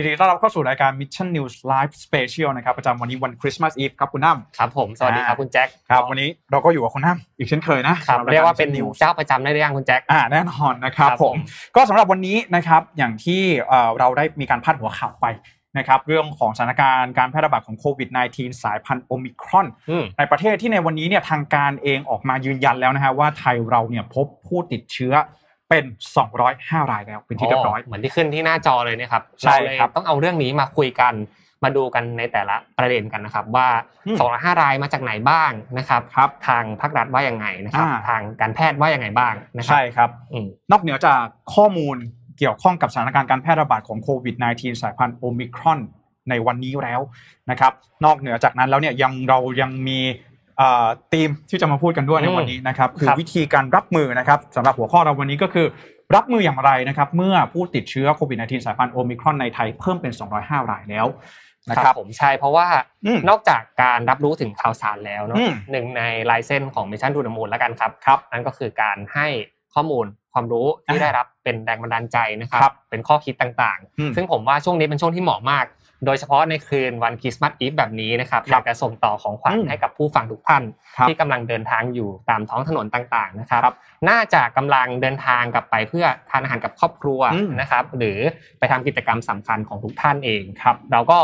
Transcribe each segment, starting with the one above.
ยินดีต้อนรับเข้าสู่รายการ Mission News Live Special นะครับประจำวันนี้วันคริสต์มาสอีฟครับคุณน้ำครับผมสวัสดีครับคุณแจ็คครับวันนี้เราก็อยู่กับคุณน้ำอีกเช่นเคยนะครับสำหเรียกว่าเป็น Mission News เจ้าประจำได้หรือยังคุณแจ็คอ่าแน่นอนนะครับครับผผมมก็สำหรับวันนี้นะครับอย่างที่เอ่อเราได้มีการพาดหัวข่าวไปนะครับเรื่องของสถานการณ์การแพร่ระบาดของโควิด -19 สายพันธุ์โอมิครอนอืมในประเทศที่ในวันนี้เนี่ยทางการเองออกมายืนยันแล้วนะฮะว่าไทยเราเนี่ยพบผู้ติดเชื้อ เป็น 205 รายแล้วเป็นที่เรียบร้อย เหมือนที่ขึ้นที่หน้าจอเลยนะครับใช่เราเลยครับต้องเอาเรื่องนี้มาคุยกันมาดูกันในแต่ละประเด็นกันนะครับ ว่าอืมสองห้ารายมาจากไหนบ้างนะครับครับทางภาครัฐว่ายังไงนะครับอ่าทางการแพทย์ว่ายังไงบ้างนะครัใช่ครับอืมนอกเหนือจากข้อมูลเกี่ยวข้องกับสถานการณ์การแพร่ระบาดของโควิด -19 สายพันธุ์โอมิครอนในวันนี้แล้วนะครับ นอกเหนือจากนั้นแล้วเนี่ยยังเรายังมีเอ่อ ธีมที่จะมาพูดกันด้วยในวันนี้นะครับคือครับวิธีการรับมือนะครับสำหรับหัวข้อเราวันนี้ก็คือ รับมืออย่างไรนะครับ เมื่อผู้ติดเชื้อโควิด -19 สายพันธุ์โอมิครอนในไทยเพิ่มเป็น 205 รายแล้วนะครับผมใช่เพราะว่าอืมนอกจากการรับรู้ถึงข่าวสารแล้วเนาะอืมหนึ่งในลายเส้นของ Mission To The Moon แล้วกันครับครับนั่นก็คือการให้ข้อมูลความรู้ที่อ่าได้รับเป็นแรงบันดาลใจนะครับครับเป็นข้อคิดต่างอืมๆซึ่งผมว่าช่วงนี้เป็นช่วงที่เหมาะมาก โดยเฉพาะในคืนวันคริสต์มาสอีฟแบบนี้นะครับคอรับยากจะส่งต่อของขวัญอืมให้กับผู้ฟังทุกท่านครับที่กำลังเดินทางอยู่ตามท้องถนนต่างๆนะครับครับน่าจะกำลังเดินทางกลับไปเพื่อทานอาหารกับครอบครัวอืมนะครับ หรือไปทำกิจกรรมสำคัญของทุกท่านเองครับ เราก็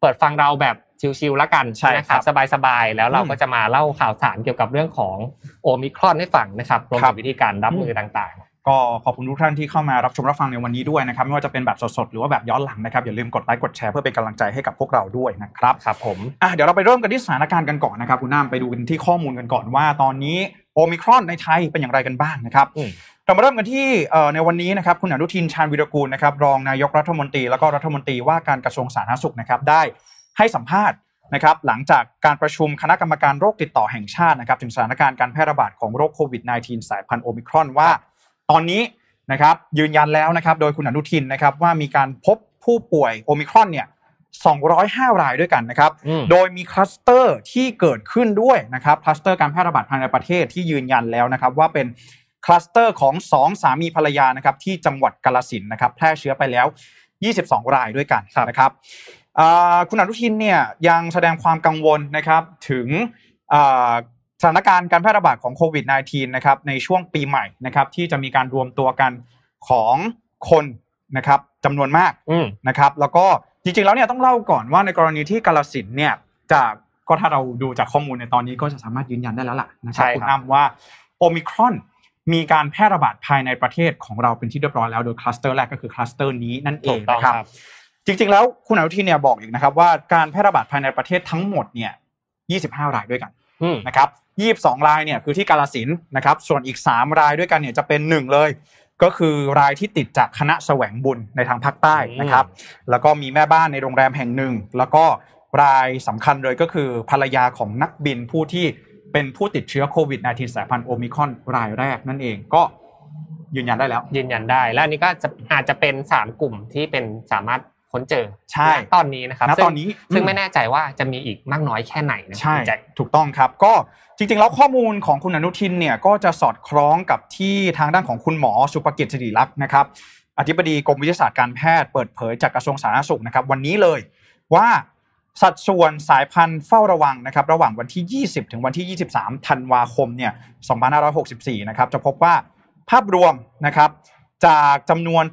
เปิดฟังเราแบบชิลๆแล้วกันใช่นะคครัรับบสบายๆแล้วเราอืมก็จะมาเล่าข่าวสารเกี่ยวกับเรื่องของโอมิครอนให้ฟังนะครับรวมครัถึบงวิธีการรับมือต่าง ก็ขอบคุณทุกท่านที่เข้ามารับชมรับฟังในวันนี้ด้วยนะครับไม่ว่าจะเป็นแบบสดๆหรือว่าแบบย้อนหลังนะครับอย่าลืมกดไลค์กดแชร์เพื่อเป็นกำลังใจให้กับพวกเราด้วยนะครับๆครับผมอะเดี๋ยวเราไปเริ่มกันที่สถานการณ์กันก่อนนะครับคุณน้ำไปดูกันที่ข้อมูลกันก่อนว่า ตอนนี้โอมิครอนในไทยเป็นอย่างไรกันบ้างนะครับอืมเรามาเริ่มกันที่เอ่อในวันนี้นะครับคุณอนุทินชาญวิรกูลนะครับรองนายกรัฐมนตรีแล้วก็รัฐมนตรีว่าการกระทรวงสาธารณสุขนะครับได้ให้สัมภาษณ์นะครับหลังจากการประชุมคณะกรรมการโรคติดต่อแห่งชาตินะครับถึงสถานการณ์การแพร่ระบาดของโรคโควิด -19 สายพันธุ์โอมิครอนว่า ตอนนี้นะครับยืนยันแล้วนะครับโดยคุณอนุทินนะครับว่ามีการพบผู้ป่วยโอมิครอนเนี่ย205 รายด้วยกันนะครับอืมโดยมีคลัสเตอร์ที่เกิดขึ้นด้วยนะครับคลัสเตอร์การแพร่ระบาดภายในประเทศที่ยืนยันแล้วนะครับว่าเป็นคลัสเตอร์ของสองสามีภรรยานะครับที่จังหวัดกาฬสินธุ์นะครับแพร่เชื้อไปแล้ว 22 รายด้วยกันนะครับอ่าคุณอนุทินเนี่ยยังแสดงความกังวลนะครับถึงอ่า สถานการณ์การแพร่ระบาดของโควิด -19 นะครับในช่วงปีใหม่นะครับที่จะมีการรวมตัวกันของคนนะครับจำนวนมากอืมนะครับแล้วก็จริงๆแล้วเนี่ยต้องเล่าก่อนว่าในกรณีที่กาลสินธุ์เนี่ยจากก็ถ้าเราดูจากข้อมูลในตอนนี้ก็จะสามารถยืนยันได้แล้วล่ะนะครัใช่บครับคุณอ้ำว่าโอมิครอนมีการแพร่ระบาดภายในประเทศของเราเป็นที่เรียบร้อยแล้วโดยคลัสเตอร์แรกก็คือคลัสเตอร์นี้นั่นเอถูงกต้องนะคครัรับบจริง ๆ แล้วคุณอนุทินเนี่ยบอกอีกนะครับว่าการแพร่ระบาดภายในประเทศทั้งหมดเนี่ย 25 รายด้วยกันอืมนะครับ 22 รายเนี่ยคือที่กาลสินธุ์นะครับส่วนอีก 3 รายด้วยกันเนี่ยจะเป็นหนึ่งเลย ก็คือรายที่ติดจากคณะแสวงบุญในทางภาคใต้นะครับ แล้วก็มีแม่บ้านในโรงแรมแห่งหนึ่ง แล้วก็รายสำคัญเลยก็คือภรรยาของนักบินผู้ที่เป็นผู้ติดเชื้อโควิด -19 สายพันธุ์โอมิครอนรายแรกนั่นเองก็ยืนยันได้แล้ว ยืนยันได้ และอันนี้ก็จะอาจจะเป็นสามกลุ่มที่เป็นสามารถ ค้นเจอใช่ณตอนนี้นะครับณซึ่งตอนนี้ซึ่งอืมไม่แน่ใจว่าจะมีอีกมากน้อยแค่ไหนนะใช่คุณแจ็คถูกต้องครับ ก็จริงๆแล้วข้อมูลของคุณอนุทินเนี่ยก็จะสอดคล้องกับที่ทางด้านของคุณหมอสุภกิจสิริรักษ์นะครับอธิบดีกรมวิทยาศาสตร์การแพทย์เปิดเผยจากกระทรวงสาธารณสุขนะครับวันนี้เลยว่าสัดส่วนสายพันธุ์เฝ้าระวังนะครับระหว่างวันที่ 20 ถึงวันที่ 23 ธันวาคมเนี่ย 2564 นะครับจะพบว่าภาพรวมนะครับ จากจำนวน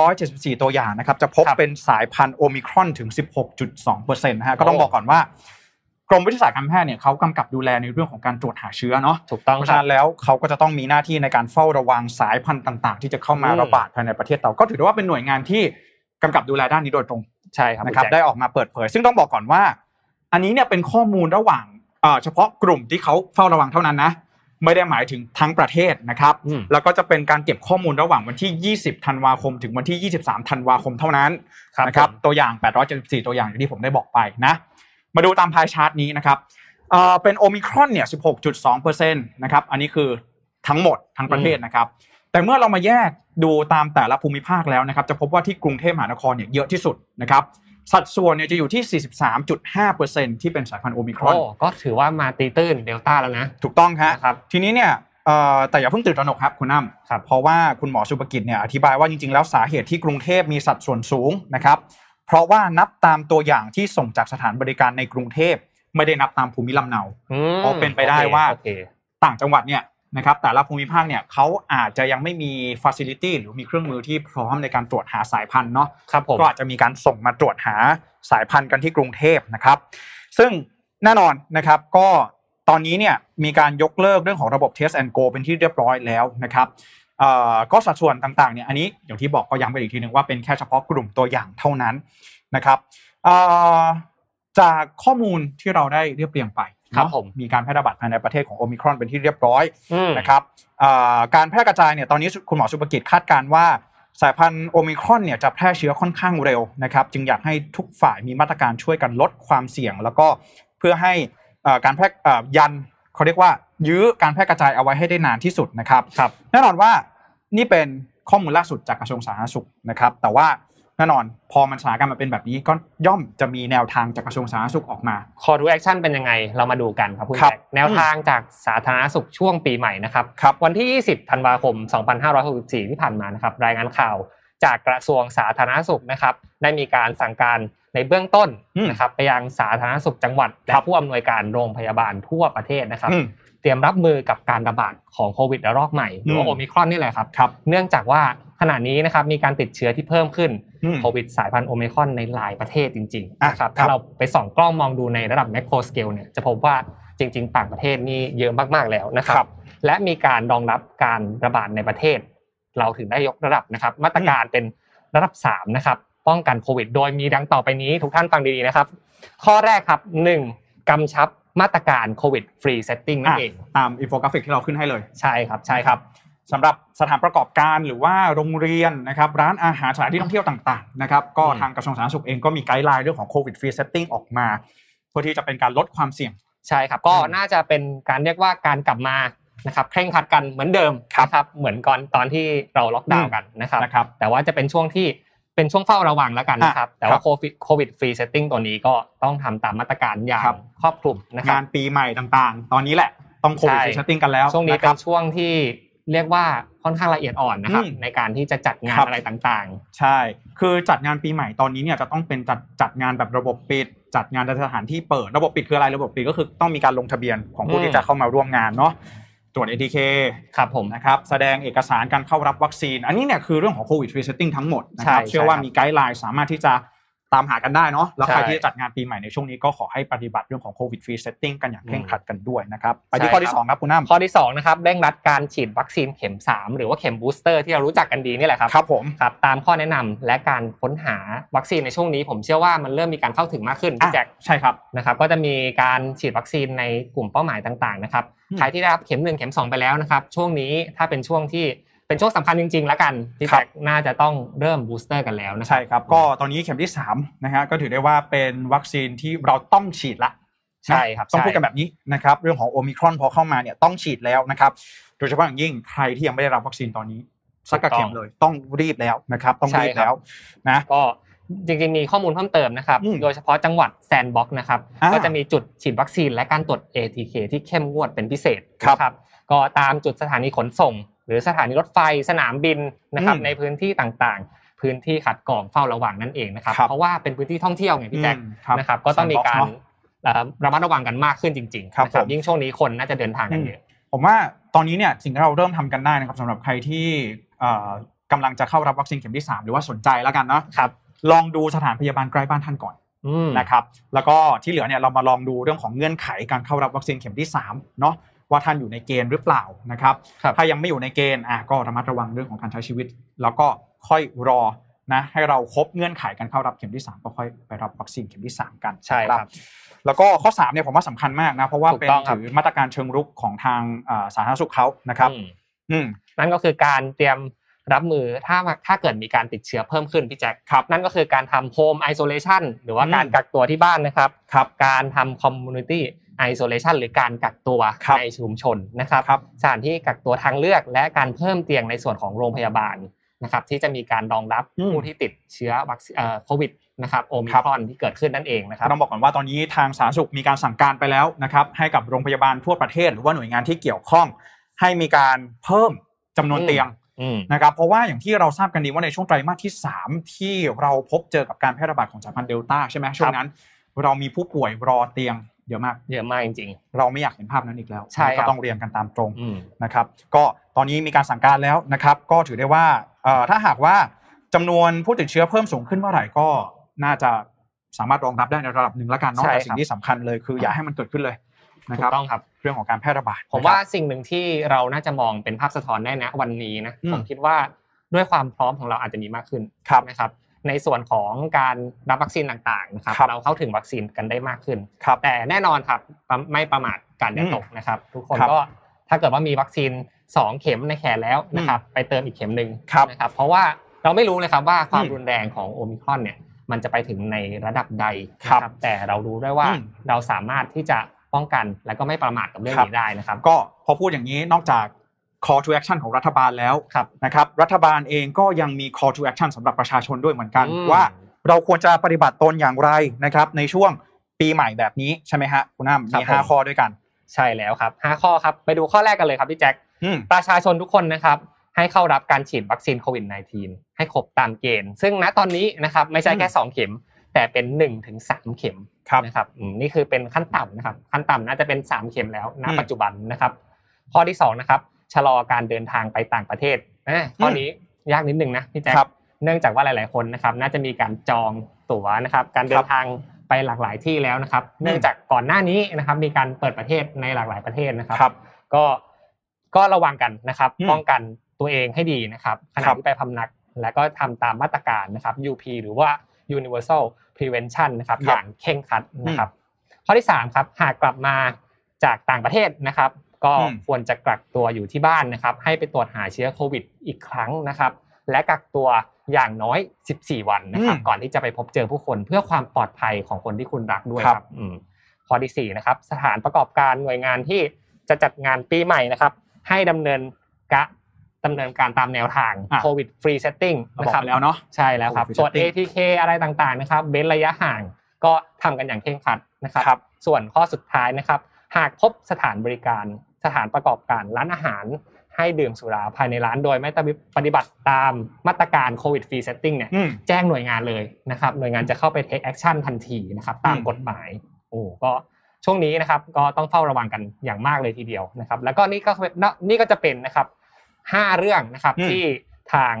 874 ตัวอย่างนะครับ จะพบครับเป็นสายพันธุ์โอมิครอนถึง 16.2%นะฮะก็ต้องบอกก่อนว่ากรมวิทยาศาสตร์การแพทย์เนี่ยเขากำกับดูแลในเรื่องของการตรวจหาเชื้อเนาะถูกต้องเพราะคฉะรับนั้นแล้วเขาก็จะต้องมีหน้าที่ในการเฝ้าระวังสายพันธุ์ต่าง ๆ ที่จะเข้ามาอืมระบาดภายในประเทศเราก็ถือได้ว่าเป็นหน่วยงานที่กำกับดูแลด้านนี้โดยตรงใช่ครับนะครับณแจ็ได้ออกมาเปิดเผย ซึ่งต้องบอกก่อนว่า อันนี้เนี่ยเป็นข้อมูลระหว่างเอ่อเฉพาะกลุ่มที่เขาเฝ้าระวังเท่านั้นนะ ไม่ได้หมายถึงทั้งประเทศนะครับอืมแล้วก็จะเป็นการเก็บข้อมูลระหว่างวันที่ 20 ธันวาคม ถึงวันที่ 23 ธันวาคมเท่านั้นครับนะครับผมตัวอย่าง 874 ตัวอย่างอย่างที่ผมได้บอกไปนะ มาดูตามพายชาร์ตนี้นะครับเอ่อเป็นโอมิครอนเนี่ย 16.2%นะครับ อันนี้คือทั้งหมดทั้งประเทศนะครับ แต่เมื่อเรามาแยกดูตามแต่ละภูมิภาคแล้วนะครับ จะพบว่าที่กรุงเทพมหานครเนี่ยเยอะที่สุดนะครับ สัดส่วนเนี่ยจะอยู่ที่ 43.5%ที่เป็นสายพันธุ์โอมิครอนโอ้ก็ถือว่ามาตีตื้นเดลต้าแล้วนะ ถูกต้องฮะนะครับ ทีนี้เนี่ยเอ่อแต่อย่าเพิ่งตื่นตระหนกครับคุณน้ำครับเพราะว่าคุณหมอสุภกิจเนี่ยอธิบายว่าจริงๆ แล้วสาเหตุที่กรุงเทพมีสัดส่วนสูงนะครับเพราะว่านับตามตัวอย่างที่ส่งจากสถานบริการในกรุงเทพไม่ได้นับตามภูมิลำเนาอืมเพราะเป็นไปได้ว่าโอเคต่างจังหวัดเนี่ย นะครับแต่ละภูมิภาคเนี่ยเขาอาจจะยังไม่มีฟ a ซิลิตี้หรือมีเครื่องมือที่พร้อมในการตรวจหาสายพันธุ์เนาะครับผมก็อาจจะมีการส่งมาตรวจหาสายพันธุ์กันที่กรุงเทพนะครับ ซึ่งแน่นอนนะครับก็ตอนนี้เนี่ยมีการยกเลิกเรื่องของระบบ Test and Go เป็นที่เรียบร้อยแล้วนะครับเอ่อก็สัดส่วนต่างๆเนี่ยอันนี้อย่างที่บอกก็ย้ำไปอีกทีหนึ่งว่าเป็นแค่เฉพาะกลุ่มตัวอย่างเท่านั้นนะครับเอ่อจากข้อมูลที่เราได้เรียบเรียงไป ครับเนาะผมมีการแพร่ระบาดภายในประเทศของโอมิครอนเป็นที่เรียบร้อยอืมนะครับอ่าการแพร่กระจายเนี่ยตอนนี้คุณหมอสุภกิจคาดการณ์ว่าสายพันธุ์โอมิครอนเนี่ยจะแพร่เชื้อค่อนข้างเร็วนะครับ จึงอยากให้ทุกฝ่ายมีมาตรการช่วยกันลดความเสี่ยง แล้วก็เพื่อให้อ่าการแพร่อ่ายันเขาเรียกว่า ยื้อการแพร่กระจายเอาไว้ให้ได้นานที่สุดนะครับครับแน่นอนว่านี่เป็นข้อมูลล่าสุดจากกระทรวงสาธารณสุขนะครับ แต่ว่า แน่นอน พอมันสถานการณ์มันเป็นแบบนี้ก็ย่อมจะมีแนวทางจากกระทรวงสาธารณสุขออกมา call to action เป็นยังไงเรามาดูกันครับคุณครับแจ็คแนวทางจากสาธารณสุขช่วงปีใหม่นะครับครับวันที่ 20 ธันวาคม 2564 ที่ผ่านมานะครับรายงานข่าวจากกระทรวงสาธารณสุขนะครับ ได้มีการสั่งการในเบื้องต้นอืมนะครับไปยังสาธารณสุขจังหวัดและครับผู้อำนวยการโรงพยาบาลทั่วประเทศนะครับอืมเตรียมรับมือกับการระบาดของโควิดระลอกใหม่หรือว่าอืมโอมิครอนนี่แหละครับครับเนื่องจากว่า ขณะนี้นะครับมีการติดเชื้อที่เพิ่มขึ้นอืมโควิดสายพันธุ์โอมิครอนในหลายประเทศจริงๆอะนะครับครับถ้าเราไปส่องกล้องมองดูในระดับแมกโ r รสเกลเนี่ยจะพบว่าจริง ๆ ต่างประเทศนี่เยอะมากๆแล้วนะครับครับ และมีการรองรับการระบาดในประเทศ เราถึงได้ยกระดับนะครับ มาตรการเป็นระดับ3นะครับป้องกันโควิด โดยมีดังต่อไปนี้ทุกท่านฟังดีๆนะครับ ข้อแรกครับ 1. กำชับมาตรการโควิด free setting นั่นเองตามอินโฟกราฟิกที่เราขึ้นให้เลยใช่ครับใช่ครับ สำหรับสถานประกอบการหรือว่าโรงเรียนนะครับร้านอาหารสถานที่ท่องเที่ยวต่างๆนะครับก็อืมทางกระทรวงสาธารณสุขเองก็มี guideline เรื่องของโควิด free setting ออกมา เพื่อที่จะเป็นการลดความเสี่ยงใช่ครับก็อืมน่าจะเป็นการเรียกว่าการกลับมานะครับเคร่งครัดกันเหมือนเดิมครับนะครับเหมือนก่อนตอนที่เราล็อกดาวอืน์มกันนะครับนะครับแต่ว่าจะเป็นช่วงที่เป็นช่วงเฝ้าระวังแล้วกันนะครับอะแต่ครัว่าบโควิดโควิด free setting ตัวนี้ก็ต้องทำตามมาตรการอย่างครับครอบคลุมนะครังาบนปีใหม่ต่างๆ ตอนนี้แหละต้องโควิดใช่ free setting กันแล้วช่วงนี้ะคเป็รับนช่วงที่ เรียกว่าค่อนข้างละเอียดอ่อนนะครับอืมในการที่จะจัดงานครับอะไรต่างใช่ คือจัดงานปีใหม่ตอนนี้เนี่ยจะต้องเป็นจัดจัดงานแบบระบบปิด จัดงานในสถานที่เปิด ระบบปิดคืออะไรระบบปิดก็คือต้องมีการลงทะเบียนของผู้อืมที่จะเข้ามาร่วมงานเนาะตรวจ ATK ๆครับผมนะครับแสดงเอกสารการเข้ารับวัคซีน อันนี้เนี่ยคือเรื่องของโควิด free setting ทั้งหมดนะครับใช่เชื่อว่าใช่ครับมี guideline สามารถที่จะ ตามหากันได้เนาะแล้วใครใช่ที่จะจัดงานปีใหม่ในช่วงนี้ก็ขอให้ปฏิบัติเรื่องของโควิด free setting กันอย่างเคร่งอืมครัดกันด้วยนะครับไปที่ใช่ข้อที่ครับสองครับคุณน้ำข้อที่2นะครับเร่งรัดการฉีดวัคซีนเข็ม 3 หรือว่าเข็มบูสเตอร์ที่เรารู้จักกันดีนี่แหละครับครับผมครับตามข้อแนะนำและการค้นหาวัคซีนในช่วงนี้ ผมเชื่อว่ามันเริ่มมีการเข้าถึงมากขึ้นพี่แจ็คใช่ครับนะครับก็จะมีการฉีดวัคซีนในกลุ่มเป้าหมายต่างๆนะครับอืมใครที่ได้รับเข็มหนึ่งเข็มสองไปแล้วนะครับช่วงนี้ถ้าเป็นช่วงที่ เป็นช่วงสำคัญจริงๆ แล้วกันพี่ครับแจ็คน่าจะต้องเริ่มบูสเตอร์กันแล้วนะครัใช่ครับ ก็ตอนนี้เข็มที่3นะฮะก็ถือได้ว่าเป็นวัคซีนที่เราต้องฉีดละใช่ครับต้องใช่พูดกันแบบนี้นะครับเรื่องของโอมิครอนพอเข้ามาเนี่ยต้องฉีดแล้วนะครับโดยเฉพาะอย่างยิ่งใครที่ยังไม่ได้รับวัคซีนตอนนี้สักกระเข็มเลยต้องรีบแล้วนะครับ ต้องรีบแล้วนะก็จริงๆมีข้อมูลเพิ่มเติมนะครับอืมโดยเฉพาะจังหวัด Sandbox นะครับอ่าก็จะมีจุดฉีดวัคซีนและการตรวจ ATK ที่เข้มงวดเป็นพิเศษครับนะก็ตามจุดสถานีขนส่ง หรือสถานีรถไฟสนามบินนะครับอืมในพื้นที่ต่างๆ พื้นที่คัดกรองเฝ้าระวังนั่นเองนะครับครับเพราะว่าเป็นพื้นที่ท่องเที่ยวไงพี่แจ็คอืมครับนะครับก็ต้องมีการ Sandbox เนอะเอ่อระมัดระวังกันมากขึ้นจริงๆครับนะผมยิ่งช่วงนี้คนน่าจะเดินทางกันเยอะผมว่าตอนนี้เนี่ยสิ่งที่เราเริ่มทำกันได้นะครับสำหรับใครที่เอ่อกำลังจะเข้ารับวัคซีนเข็มที่ 3 หรือว่าสนใจแล้วกันเนาะครับลองดูสถานพยาบาลใกล้บ้านท่านก่อนอืมนะครับแล้วก็ที่เหลือเนี่ยเรามาลองดูเรื่องของเงื่อนไขการเข้ารับวัคซีนเข็มที่3เนาะ ว่าท่านอยู่ในเกณฑ์หรือเปล่านะครับครับ ถ้ายังไม่อยู่ในเกณฑ์อะก็ระมัดระวังเรื่องของการใช้ชีวิต แล้วก็ค่อยรอนะให้เราครบเงื่อนไขการเข้ารับเข็มที่ 3 ก็ค่อยไปรับวัคซีนเข็มที่ 3 กันใช่ครับ แล้วก็ข้อ3เนี่ยผมว่าสำคัญมากนะเพราะว่าถูกเป็นต้องครับถือมาตรการเชิงรุกของทางอ่าสาธารณสุขเขานะครับอืมอืมนั่นก็คือการเตรียมรับมือถ้าถ้าเกิดมีการติดเชื้อเพิ่มขึ้นพี่แจ็คครับนั่นก็คือการทำ home isolation หรือว่าอืมการกักตัวที่บ้านนะครับครับการทำคอมมูนิตี้ isolation หรือการกักตัวครับในชุมชนนะครับครับสถานที่กักตัวทางเลือกและการเพิ่มเตียงในส่วนของโรงพยาบาลนะครับที่จะมีการรองรับอืมผู้ที่ติดเชื้อวัคซีนเอ่อโควิดนะครับโอมิครับครอนที่เกิดขึ้นนั่นเองนะครับต้องบอกก่อนว่าตอนนี้ทางสาธารณสุขมีการสั่งการไปแล้วนะครับให้กับโรงพยาบาลทั่วประเทศ หรือว่าหน่วยงานที่เกี่ยวข้อง ให้มีการเพิ่มจำนวนอืมเตียงอืมนะครับเพราะว่าอย่างที่เราทราบกันดีว่าในช่วงไตรมาสที่ 3 ที่เราพบเจอกับการแพร่ระบาดของสายพันธุ์เดลต้าใช่ไหมช่วงนั้น เรามีผู้ป่วยรอเตียง เยอะมากเยอะมากจริงเราไม่อยากเห็นภาพนั้นอีกแล้วใช่ครับก็ต้องเรียนกันตามตรงๆอืมนะครับ ก็ตอนนี้มีการสั่งการแล้วนะครับ ก็ถือได้ว่าเอ่อถ้าหากว่าจำนวนผู้ติดเชื้อเพิ่มสูงขึ้นเมื่อไหร่ก็น่าจะสามารถรองรับได้ในระดับหนึ่งแล้วกันเนาะใช่แต่ครับสิ่งที่สำคัญเลยคืออย่าให้มันเกิดขึ้นเลยนะถูครับกต้องครับเรื่องของการแพร่ระบาดผมนะครับว่าสิ่งหนึ่งที่เราน่าจะมองเป็นภาพสะท้อนได้นะวันนี้นะอืมผมคิดว่าด้วยความพร้อมของเราอาจจะมีมากขึ้นครับนะครับ ในส่วนของการรับวัคซีนต่างๆนะครับครับเราเข้าถึงวัคซีนกันได้มากขึ้นครับแต่แน่นอนครับไม่ประมาทการอย่าอืมตกนะครับ ทุกคนครับก็ถ้าเกิดว่ามีวัคซีน 2 เข็มในแขนแล้วนะครับไปเติมอีกเข็มหนึ่งครับนะครับเพราะว่าเราไม่รู้เลยครับว่าความอืมรุนแรงของโอมิครอนเนี่ยมันจะไปถึงในระดับใดครับนะแต่เรารู้ได้ว่าอืมเราสามารถที่จะป้องกันและก็ไม่ประมาทกับเรื่องครับนี้ได้นะครับ ก็พอพูดอย่างนี้นอกจาก call to action ของรัฐบาลแล้วครับนะครับรัฐบาลเองก็ยังมี call to action สำหรับประชาชนด้วยเหมือนกันอืมว่าเราควรจะปฏิบัติตนอย่างไรนะครับในช่วงปีใหม่แบบนี้ใช่ไหมฮะคุณน้ำมีห้าข้อด้วยกัน ใช่แล้วครับห้าข้อครับไปดูข้อแรกกันเลยครับพี่แจ็คอืมประชาชนทุกคนนะครับให้เข้ารับการฉีดวัคซีนโควิด -19 ให้ครบตามเกณฑ์ ซึ่งณตอนนี้นะครับไม่ใช่แค่ 2 เข็ม แต่เป็น1ถึง3เข็มครับนะครับอืมนี่คือเป็นขั้นต่ำนะครับขั้นต่ำน่าจะเป็น 3 เข็มแล้วณอืมปัจจุบันนะครับ ข้อที่2นะครับ ชะลอการเดินทางไปต่างประเทศเอ้ยข้อนี้ยากนิดนึงนะพี่แจ็คครับเนื่องจากว่าหลาย ๆ คนนะครับ น่าจะมีการจองตั๋วนะครับ การเดิครันบทางไปหลากหลายที่แล้วนะครับอืมเนื่องจากก่อนหน้านี้นะครับ มีการเปิดประเทศในหลากหลายประเทศนะครับครับก็ก็ระวังกันนะครับอืมป้องกันตัวเองให้ดีนะครับขณะครับที่ไปพำนักและก็ทำตามมาตรการนะครับ UP หรือว่า Universal Prevention นะครับครับอย่างเคร่งครัดนะครับ ข้อที่3ครับหากกลับมาจากต่างประเทศนะครับ ก็อืมควรจะกักตัวอยู่ที่บ้านนะครับ ให้ไปตรวจหาเชื้อโควิดอีกครั้งนะครับ และกักตัวอย่างน้อย 14 วันนะครับอืมก่อนที่จะไปพบเจอผู้คนเพื่อความปลอดภัยของคนที่คุณรักด้วยครับครับอืมข้อที่4นะครับ สถานประกอบการหน่วยงานที่จะจัดงานปีใหม่นะครับ ให้ดำเนินกะดำเนินการตามแนวทางอะโควิด free setting เรานะบอกครับไปแล้วเนาะใช่แล้วครับ Covid ตรวจ setting ATK อะไรต่างๆนะครับเว้นระยะห่างก็ทำกันอย่างเคร่งครัดนะครับครับ ส่วนข้อสุดท้ายนะครับ หากพบสถานบริการ สถานประกอบการร้านอาหารให้ดื่มสุราภายในร้านโดยไม่ปฏิบัติตามมาตรการโควิด free setting เนี่ยอืมแจ้งหน่วยงานเลยนะครับหน่วยงานจะเข้าไป take action ทันทีนะครับตามอืมกฎหมายโอ้ก็ช่วงนี้นะครับก็ต้องเฝ้าระวังกันอย่างมากเลยทีเดียวนะครับ แล้วก็นี่ก็เป็นนี่ก็จะเป็นนะครับห้าเรื่องนะครับอืมที่ทาง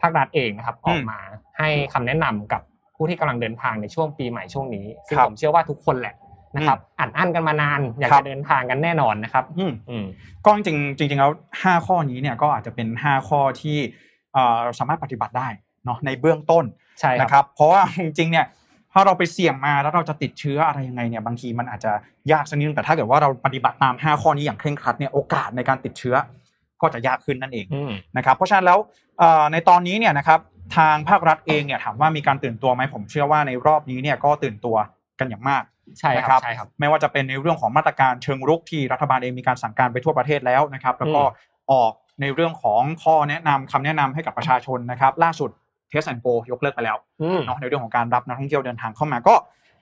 ภาครัฐเองนะครับออกอืมมาให้คำแนะนำกับผู้ที่กำลังเดินทางในช่วงปีใหม่ช่วงนี้ซึ่งครับผมเชื่อว่าทุกคนแหละ นะครับอัดอั้นกันมานานอยากครัจะบเดินทางกันแน่นอนนะครับอืมอืมก็จริงๆจริงๆแล้วห้าข้อนี้เนี่ยก็อาจจะเป็นห้าข้อที่เอ่อสามารถปฏิบัติได้เนาะในเบื้องต้นใช่ครับนะครับเพราะว่าจริงๆเนี่ยถ้าเราไปเสี่ยงมาแล้วเราจะติดเชื้ออะไรยังไงเนี่ยบางทีมันอาจจะยากสักนิดนึงแต่ถ้าเกิดว่าเราปฏิบัติตาม 5 ข้อนี้อย่างเคร่งครัดเนี่ยโอกาสในการติดเชื้อก็จะยากขึ้นนั่นเองอืมนะครับเพราะฉะนั้นแล้วเอ่อในตอนนี้เนี่ยนะครับทางภาครัฐเองเนี่ยถามว่ามีการตื่นตัวไหมผมเชื่อว่าในรอบนี้เนี่ยก็ตื่นตัวกันอย่างมาก ใช่นะครับครับใช่ครับไม่ว่าจะเป็นในเรื่องของมาตรการเชิงรุกที่รัฐบาลเองมีการสั่งการไปทั่วประเทศแล้วนะครับแล้วก็ออกในเรื่องของข้อแนะนำคำแนะนำให้กับประชาชนนะครับ ล่าสุด Test and Go ยกเลิกไปแล้วอืมเนาะในเรื่องของการรับนักท่องเที่ยวเดินทางเข้ามาก็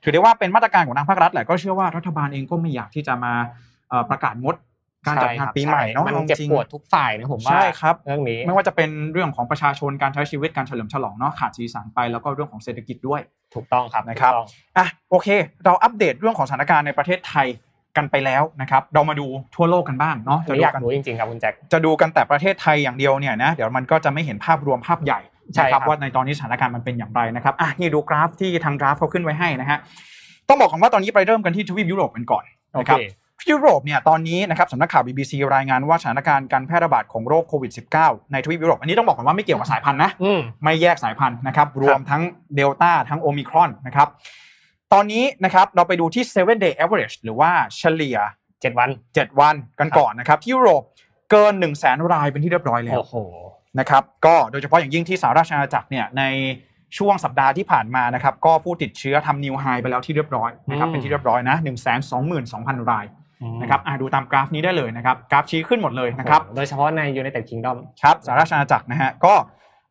ถือได้ว่าเป็นมาตรการของทางภาครัฐแหละก็เชื่อว่ารัฐบาลเองก็ไม่อยากที่จะมาเอ่อประกาศงดการจัดงานปีใหม่เนาะมันเอาจริงเจ็บปวดทุกฝ่ายนะผมว่าใช่ครับเรื่องนี้ไม่ว่าจะเป็นเรื่องของประชาชนการใช้ชีวิตการเฉลิมฉลองเนาะขาดสีสันไปแล้วก็เรื่องของเศรษฐกิจด้วย ถูกต้องครับนะครับถูกต้องอะโอเค เราอัปเดตเรื่องของสถานการณ์ในประเทศไทยกันไปแล้วนะครับเรามาดูทั่วโลกกันบ้างเนาะอันจะนี้ดูอยากกันรู้จริงๆครับคุณแจ็คจะดูกันแต่ประเทศไทยอย่างเดียวเนี่ยนะเดี๋ยวมันก็จะไม่เห็นภาพรวมภาพใหญ่ใช่นะคครัรับบว่าในตอนนี้สถานการณ์มันเป็นอย่างไรนะครับอะนี่ดูกราฟที่ทางกราฟเขาขึ้นไว้ให้นะฮะต้องบอกก่อนว่าตอนนี้ไปเริ่มกันที่ทวีปยุโรปกันก่อนโอนะเคครับ ยุโรปเนี่ยตอนนี้นะครับสำนักข่าว BBC รายงานว่าสถานการณ์การแพร่ระบาดของโรคโควิด -19 ในทวีปยุโรป อันนี้ต้องบอกก่อนว่าไม่เกี่ยวกับสายพันธุ์นะอืมไม่แยกสายพันธุ์นะครับรวมทั้งเดลต้าทั้งโอมิครอนนะครับตอนนี้นะครับเราไปดูที่7 day average หรือว่าเฉลี่ยเจ็ดวัน 7 วันกันก่อนนะครับที่ยุโรปเกิน1 0 0 0 0แสนรายเป็นที่เรียบร้อยแล้วโอ้โหนะครับก็โดยเฉพาะอย่างยิ่งที่สหราชอาณาจักรเนี่ยในช่วงสัปดาห์ที่ผ่านมานะครับก็ผู้ติดเชื้อทำนิวไฮไปแล้วที่เรียบร้อยนะครับอืมเป็นที่เรียบร้อยนะ1 2 2 2 0 0 0 ราย นะครับอะดูตามกราฟนี้ได้เลยนะครับกราฟชี้ขึ้นหมดเลยนะครับโดยเฉพาะใน United Kingdom ครับสหราชอาณาจักรนะฮะก็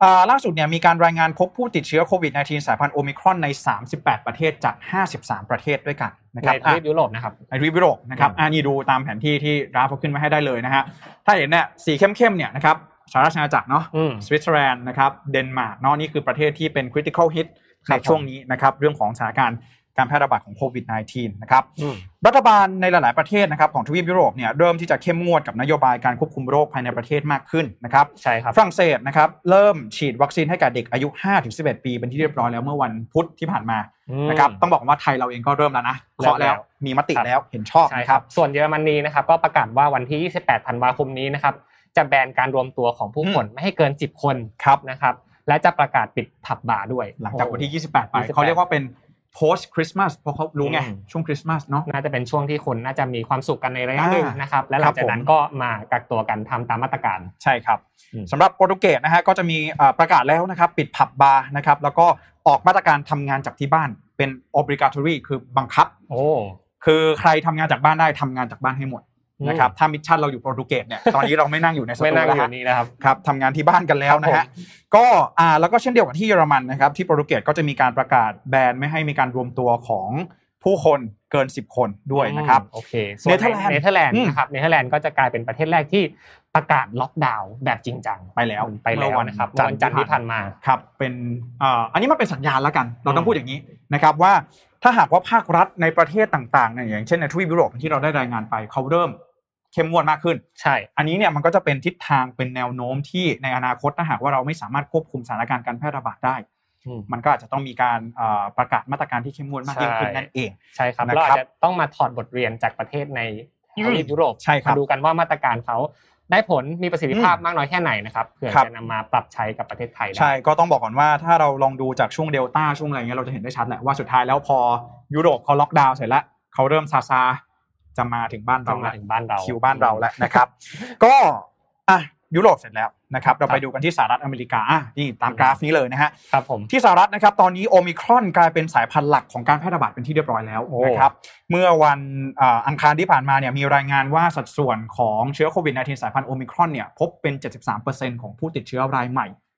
อ่าล่าสุดเนี่ยมีการรายงานพบผู้ติดเชื้อโควิด -19 สายพันธุ์โอมิครอนใน 38 ประเทศจาก 53 ประเทศด้วยกันนะครับในทวีปยุโรปนะครับในทวีปยุโรปนะครับอืมอ่านี่ดูตามแผนที่ที่ราฟเอาขึ้นมาให้ได้เลยนะฮะถ้าเห็นเนี่ยสีเข้มๆเนี่ยนะครับสหราชอาณาจักรเนาะอืมสวิตเซอร์แลนด์นะครับเดนมาร์กเนาะนี่คือประเทศที่เป็น critical hit ครับในช่วงนี้นะครับเรื่องของสถานการณ์ การแพร่ระบาดของโควิด -19 นะครับอืมรัฐบาลในหลาย ๆ ประเทศนะครับของทวีปยุโรปเนี่ยเริ่มที่จะเข้มงวดกับนโยบายการควบคุมโรคภายในประเทศมากขึ้นนะครับใช่ครับฝรั่งเศสนะครับเริ่มฉีดวัคซีนให้แก่เด็กอายุ 5-11 ปีเป็นที่เรียบร้อยแล้วเมื่อวันพุธที่ผ่านมาอืมนะครับต้องบอกว่าไทยเราเองก็เริ่มแล้วนะเคาะแล้วเริ่มแล้วมีมติครับแล้วเห็นชอบใช่นะคครัรับบส่วนเยอรมนีนะครับก็ประกาศว่าวันที่ 28 ธันวาคมนี้นะครับจะแบนการรวมตัวของผู้คนไม่ให้เกิน 10 คนครับนะครับและจะประกาศปิดผับบาร์ด้วย หลังจากวันที่ 28 ไป28เขาเรียกว่าเป็น post Christmas เพราะเขารู้ไงอืมช่วงคริสต์มาสเนาะน่าจะเป็นช่วงที่คนน่าจะมีความสุขกันในระยะอ่าหนึ่งนะครับและหลังจากนั้นครับผมก็มากักตัวกันทำตามมาตรการใช่ครับอืมสำหรับโปรตุเกสนะฮะก็จะมีเอ่อประกาศแล้วนะครับปิดผับบาร์นะครับแล้วก็ออกมาตรการทำงานจากที่บ้านเป็น obligatory คือบังคับ โอ้คือใครทำงานจากบ้านได้ทำงานจากบ้านให้หมด นะครับถ้ามิชชั่นเราอยู่โปรตุเกสเนี่ยตอนนี้เราไม่นั่งอยู่ในสตูไม่นั่งแล้วอยู่ฮะนี่นะครับครับทำงานที่บ้านกันแล้วนะครัฮะบผมก็อ่าแล้วก็เช่นเดียวกับที่เยอรมันนะครับที่โปรตุเกสก็จะมีการประกาศแบนไม่ให้มีการรวมตัวของผู้คนเกิน 10 คนด้วยนะครับอืมโอเคส่วนเนเธอร์แลนด์เนเธอร์แลนด์อืมนะครับเนเธอร์แลนด์ก็จะกลายเป็นประเทศแรกที่ประกาศล็อกดาวน์แบบจริงจังไปแล้วไปแล้เมื่อวันจันทร์วันจันทร์ที่ผ่านมาครับเป็นอ่าอันนี้มันเป็นสัญญาณแล้วกัน เราต้องอืมพูดอย่างนี้นะครับว่าถ้าหากว่าภาครัฐในประเทศต่างๆเนี่ยอย่างเช่นในทวีปยุโรปที่เราได้รายงานไปเขาเริ่ม เข้มงวดมากขึ้น ใช่ อันนี้เนี่ยมันก็จะเป็นทิศทางเป็นแนวโน้มที่ในอนาคตถ้าหากว่าเราไม่สามารถควบคุมสถานการณ์การแพร่ระบาดได้อืมมันก็อาจจะต้องมีการอ่าประกาศมาตรการที่เข้มงวดมากยิ่งขึ้นใช่นั่นเอง ใช่ครับนะครับเราอาจจะต้องมาถอดบทเรียนจากประเทศในทวีปยุโรปใช่ครับมาดูกันว่ามาตรการเขาได้ผลมีประสิทธิภาพอืมมากน้อยแค่ไหนนะครับเพื่อครับจะนำมาปรับใช้กับประเทศไทยได้ใช่ก็ต้องบอกก่อนว่าถ้าเราลองดูจากช่วงเดลต้าช่วงอะไรเงี้ยเราจะเห็นได้ชัดแหละว่าสุดท้ายแล้วพอยุโรปเขาล็อกดาวน์เสร็จแล้วเขาเริ่มซาซา จะมาถึงบ้านต้เราองมาแล้วถึงบ้านเราคิวบ้านเราแล้วนะครับ ก็อะยุโรปเสร็จแล้วนะครับเราครับไปดูกันที่สหรัฐอเมริกาอะนี่ตามกราฟนี้เลยนะฮะครับผมที่สหรัฐนะครับตอนนี้โอมิครอนกลายเป็นสายพันธุ์หลักของการแพร่ระบาดเป็นที่เรียบร้อยแล้วโอ้นะครับเมื่อวันอ่าอังคารที่ผ่านมาเนี่ยมีรายงานว่าสัดส่วนของเชื้อโควิด -19 สายพันธุ์โอมิครอนเนี่ยพบเป็น 73%ของผู้ติดเชื้อรายใหม่โอ้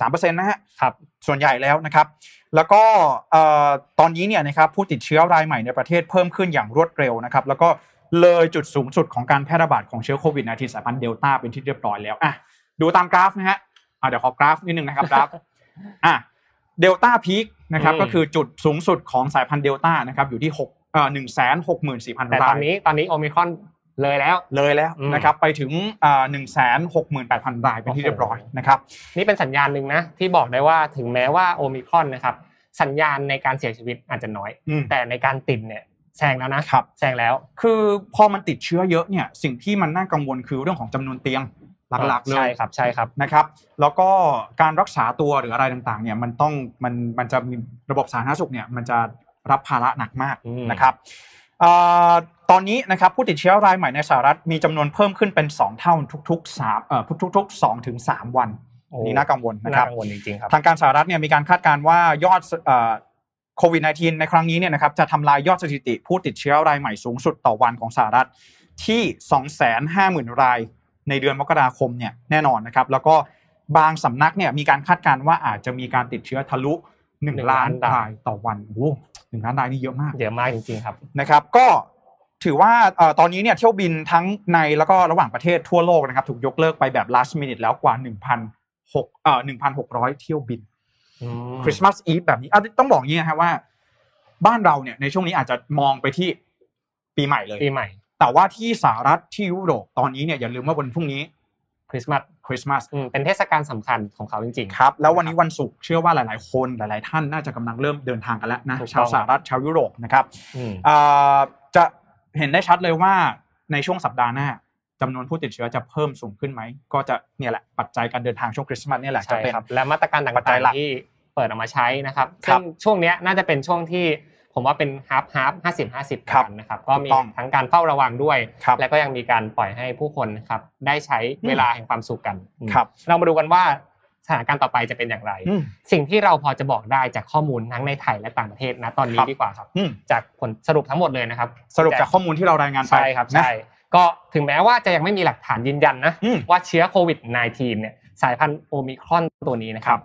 73%นะฮะครับส่วนใหญ่แล้วนะครับ แล้วก็เอ่อตอนนี้เนี่ยนะครับผู้ติดเชื้อรายใหม่ในประเทศเพิ่มขึ้นอย่างรวดเร็วนะครับ แล้วก็เลยจุดสูงสุดของการแพร่ระบาดของเชื้อโควิด -19 สายพันธุ์เดลต้าเป็นที่เรียบร้อยแล้วอะดูตามกราฟนะฮะอะเดี๋ยวขอกราฟนิดนึงนะครับกราฟอะเดลต้าพีคนะครับอืมก็คือจุดสูงสุดของสายพันธุ์เดลต้านะครับอยู่ที่หกเอ่อหนึ่งแสนหกหมื่นสี่พันแต่ตราอนยนี้ตอนนี้โอมิครอน เลยแล้วเลยแล้วอืมนะครับไปถึงอ่าหนึ่งแสนหกหมื่นแปดพันรายเป็นที่เรียบร้อยนะครับนี่เป็นสัญญาณหนึ่งนะที่บอกได้ว่าถึงแม้ว่าโอมิครอนนะครับสัญญาณในการเสียชีวิตอาจจะน้อยอืมแต่ในการติดเนี่ยแซงแล้วนะครับแซงแล้ว คือพอมันติดเชื้อเยอะเนี่ยสิ่งที่มันน่ากังวลคือเรื่องของจำนวนเตียงหลักๆเลใช่ยครับใช่ครับนะครับ แล้วก็การรักษาตัวหรืออะไรต่างๆเนี่ยมันต้องมันมันจะมีระบบสาธารณสุขเนี่ยมันจะรับภาระหนักมากอืมนะครับเอ่อ ตอนนี้นะครับผู้ติดเชื้อรายใหม่ในสหรัฐมีจำนวนเพิ่มขึ้นเป็น 2 เท่าทุกๆ3เอ่อทุกๆ2ถึง3วันโอ้อันนี่น่ากังวลนะคน่ารับกังวลจริงๆครับทางการสหรัฐเนี่ยมีการคาดการณ์ว่ายอดโควิด -19 ในครั้งนี้เนี่ยนะครับจะทำลายยอดสถิติผู้ติดเชื้อรายใหม่สูงสุดต่อวันของสหรัฐที่ 250,000 รายในเดือนมกราคมเนี่ยแน่นอนนะครับ แล้วก็บางสำนักเนี่ยมีการคาดการณ์ว่าอาจจะมีการติดเชื้อทะลุหนึ่ง1ล้านล้านรายรายต่อวันโอ้โหหนึ่งล้านรายนี่เยอะมากเยอะมากจริงๆครับนะครับ ก็ ถือว่าเอ่อตอนนี้เนี่ยเที่ยวบินทั้งในแล้วก็ระหว่างประเทศทั่วโลกนะครับถูกยกเลิกไปแบบ last minute แล้วกว่า 1,600เอ่อ1,600 เที่ยวบินคริสต์มาสอีฟแบบนี้อะต้องบอกอย่างนี้นะครับว่า บ้านเราเนี่ยในช่วงนี้อาจจะมองไปที่ปีใหม่เลยปีใหม่ แต่ว่าที่สหรัฐที่ยุโรปตอนนี้เนี่ยอย่าลืมว่าวันพรุ่งนี้คริสต์มาสคริสต์มาสอืมเป็นเทศกาลสำคัญของเขาจริงๆครับแล้ววันนี้วันศุกร์เชื่อว่าหลาย ๆ คนหลาย ๆ ท่านน่าจะกำลังเริ่มเดินทางกันแล้วนะถูกต้องชาวสหรัฐชาวยุโรปนะครับอืมอ่าจะ เห็นได้ชัดเลยว่าในช่วงสัปดาห์หน้าจำนวนผู้ติดเชื้อจะเพิ่มสูงขึ้นไหม ก็จะเนี่ยแหละปัจจัยการเดินทางช่วงคริสต์มาสเนี่ยแหละจะใช่เป็นครับและมาตรการต่ปัจจัายงหลักๆที่เปิดออกมาใช้นะครับครับซึ่บงช่วงเนี้ยน่าจะเป็นช่วงที่ผมว่าเป็น half half ห้าสิบห้าสิบครับนะครับก็มีถูกต้องทั้งการเฝ้าระวังด้วยครับและก็ยังมีการปล่อยให้ผู้คนนะครับได้ใช้เวลาแห่งความสุขกันอืมครับเรามาดูกันว่า สถานการณ์ต่อไปจะเป็นอย่างไรอืมสิ่งที่เราพอจะบอกได้จากข้อมูลทั้งในไทยและต่างประเทศนะตอนนี้ครับดีกว่าครับอืมจากผลสรุปทั้งหมดเลยนะครับ สรุปจากข้อมูลที่เรารายงานไปใช่ครับนะใช่ก็ถึงแม้ว่าจะยังไม่มีหลักฐานยืนยันนะอืมว่าเชื้อโควิด -19 เนี่ยสายพันธุ์โอมิครอนตัวนี้นะคครัรับบ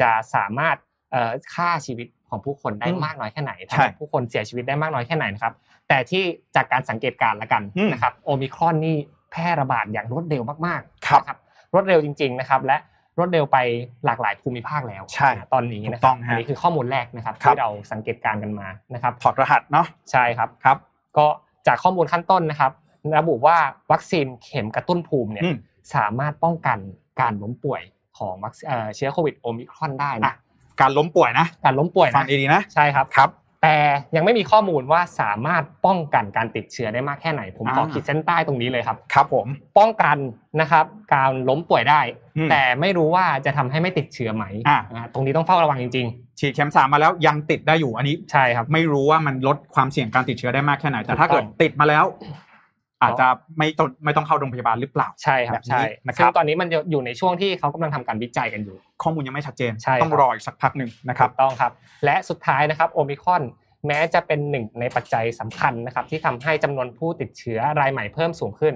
จะสามารถเอ่อฆ่าชีวิตของผู้คนได้อืมมากน้อยแค่ไหนใช่ทำให้ผู้คนเสียชีวิตได้มากน้อยแค่ไหนนะครับ แต่ที่จากการสังเกตการณ์ละกันอืมนะครับโอมิครอนนี่แพร่ระบาดอย่างรวดเร็วมากๆครับนะรวดเร็วจริง ๆนะครับ และ รวดเร็วไปหลากหลายภูมิภาคแล้วใช่นะตอนนี้นะถูกคต้รัอบงฮะอันนี้คือข้อมูลแรกนะครับครับที่เราสังเกตการณ์กันมานะครับถอดรหัสเนาะใช่ครับครับ ก็จากข้อมูลขั้นต้นนะครับระบุว่าวัคซีนเข็มกระตุ้นภูมิเนี่ยอืมสามารถป้องกันการล้มป่วยของวัคซีนเอ่อเชื้อโควิดโอมิครอนได้อะนะการล้มป่วยนะ การล้มป่วยฟังนะดีๆนะใช่ครับครับ แต่ยังไม่มีข้อมูลว่าสามารถป้องกันการติดเชื้อได้มากแค่ไหน ผมขออ่าขีดเส้นใต้ตรงนี้เลยครับ ครับผมป้องกันนะครับ การล้มป่วยได้อืมแต่ไม่รู้ว่าจะทำให้ไม่ติดเชื้อไหมอ่านะตรงนี้ต้องเฝ้าระวังจริงฉีดเข็มสามมาแล้วยังติดได้อยู่อันนี้ๆใช่ครับไม่รู้ว่ามันลดความเสี่ยงการติดเชื้อได้มากแค่ไหนแต่ถ้าถูกต้เกิอดงติดมาแล้ว อาจจะไม่ต้องไม่ต้องเข้าโรงพยาบาลหรือเปล่าใช่ครัแบบบนี้ใช่นะครับซึ่งตอนนี้มันอยู่ในช่วงที่เขากำลังทำการวิจัยกันอยู่ ข้อมูลยังไม่ชัดเจนใช่ครับต้องรออีกสักพักหนึ่งนะครับถูกต้องครับ และสุดท้ายนะครับโอมิครอนแม้จะเป็นหนึ่งในปัจจัยสำคัญนะครับที่ทำให้จำนวนผู้ติดเชื้อรายใหม่เพิ่มสูงขึ้น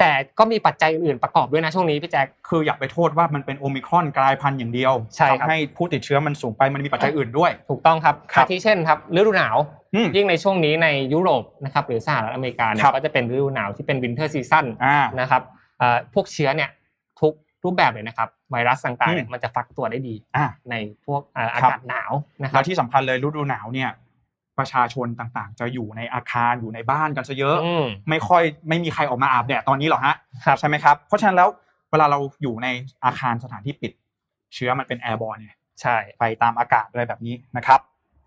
แต่ก็มีปัจจัยอื่นๆประกอบด้วยนะช่วงนี้พี่แจ็คคืออย่าไปโทษว่ามันเป็นโอมิครอนกลายพันธุ์อย่างเดียวใช่ครับทำให้ผู้ติดเชื้อมันสูงไปมันมีปัจจัยอื่นด้วย ถูกต้องครับครับอาทิเช่นครับฤดูหนาวอืมยิ่งในช่วงนี้ในยุโรปนะครับหรือสหรัฐอเมริกาเนี่ยครับก็จะเป็นฤดูหนาวที่เป็น winter season อ่านะครับเอ่อพวกเชื้อเนี่ยทุกรูปแบบเลยนะครับไวรัสต่างๆเนี่ยอืมมันจะฟักตัวได้ดีอ่าในพวกเอ่ออากาศหนาวครับนะครัแล้วที่สำคัญเลยฤดูหนาวเนี่ย ประชาชนต่างๆ จะอยู่ในอาคารอยู่ในบ้านกันซะเยอะอืมไม่ค่อยไม่มีใครออกมาอาบแดดตอนนี้หรอกฮะครับใช่ไหมครับเพราะฉะนั้นแล้วเวลาเราอยู่ในอาคารสถานที่ปิด เชื้อมันเป็นแอร์บอลเนี่ยใช่ไปตามอากาศอะไรแบบนี้นะครับ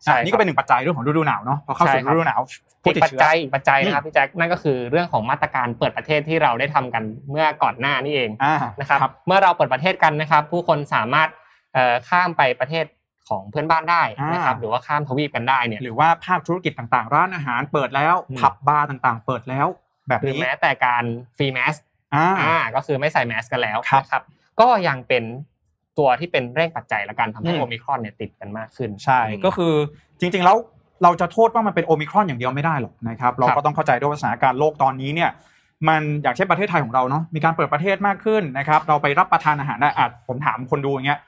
ใช่อะนี่ก็เป็นหนึ่งปัจจัยเรื่องของฤดูหนาวเนาะพอเข้าใช่สู่ครับฤดูหนาวอีผู้กติดปัจเชื้อจัยอีกปัจจัยนะครับอืมพี่แจ็คนั่นก็คือเรื่องของมาตรการเปิดประเทศที่เราได้ทำกันเมื่อก่อนหน้านี่เองอ่านะครับ เมื่อเราเปิดประเทศกันนะครับ ผู้คนสามารถเอ่อข้ามไปประเทศ ของเพื่อนบ้านได้นะครับอ่าหรือว่าข้ามทวีปกันได้เนี่ยหรือว่าภาคธุรกิจต่างๆ ร้านอาหารเปิดแล้วอืมผับบาร์ต่างๆ เปิดแล้ว แบบหรือนี้แม้แต่การฟรีแมสอ่าอ่าก็คือไม่ใส่แมสกันแล้วครับนะครับก็ยังเป็นตัวที่เป็นเร่งปัจจัยละกันทำให้อืมโอมิครอนเนี่ยติดกันมากขึ้น ใช่ก็คือจริงๆแล้วเราจะโทษว่ามันเป็นโอมิครอนอย่างเดียวไม่ได้หรอกนะครับเราครัก็บต้องเข้าใจด้วยว่าสถานการณ์โลกตอนนี้เนี่ยมันอย่างเช่นประเทศไทยของเราเนาะมีการเปิดประเทศมากขึ้นนะครับเราไปรับประทานอาหารได้อาจผมถามคนดูอย่างเงี้ย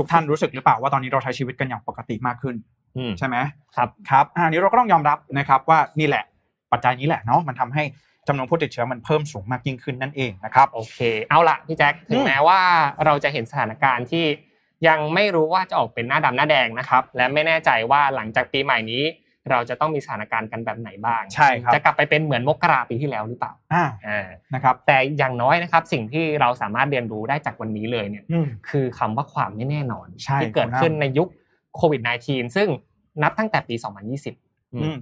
ทุกท่านรู้สึกหรือเปล่าว่าตอนนี้เราใช้ชีวิตกันอย่างปกติมากขึ้นอืมใช่ไหมครับครับอะอันนี้เราก็ต้องยอมรับนะครับว่านี่แหละปัจจัยนี้แหละเนาะมันทำให้จำนวนผู้ติดเชื้อมันเพิ่มสูงมากยิ่งขึ้นนั่นเองนะครับโอเค เอาละพี่แจ็คถึอืงมแม้ว่าเราจะเห็นสถานการณ์ที่ยังไม่รู้ว่าจะออกเป็นหน้าดำหน้าแดงนะครับ และไม่แน่ใจว่าหลังจากปีใหม่นี้ เราจะต้องมีสถานการณ์กันแบบไหนบ้างใช่ครับจะกลับไปเป็นเหมือนมกราปีที่แล้วหรือเปล่าอ่าอ่านะครับแต่อย่างน้อยนะครับสิ่งที่เราสามารถเรียนรู้ได้จากวันนี้เลยเนี่ยอืมคือคำว่าความไม่แน่นอนใช่ที่เกิดคุณน้ำขึ้นในยุคโควิด -19 ซึ่งนับตั้งแต่ปี 2020อืมอืม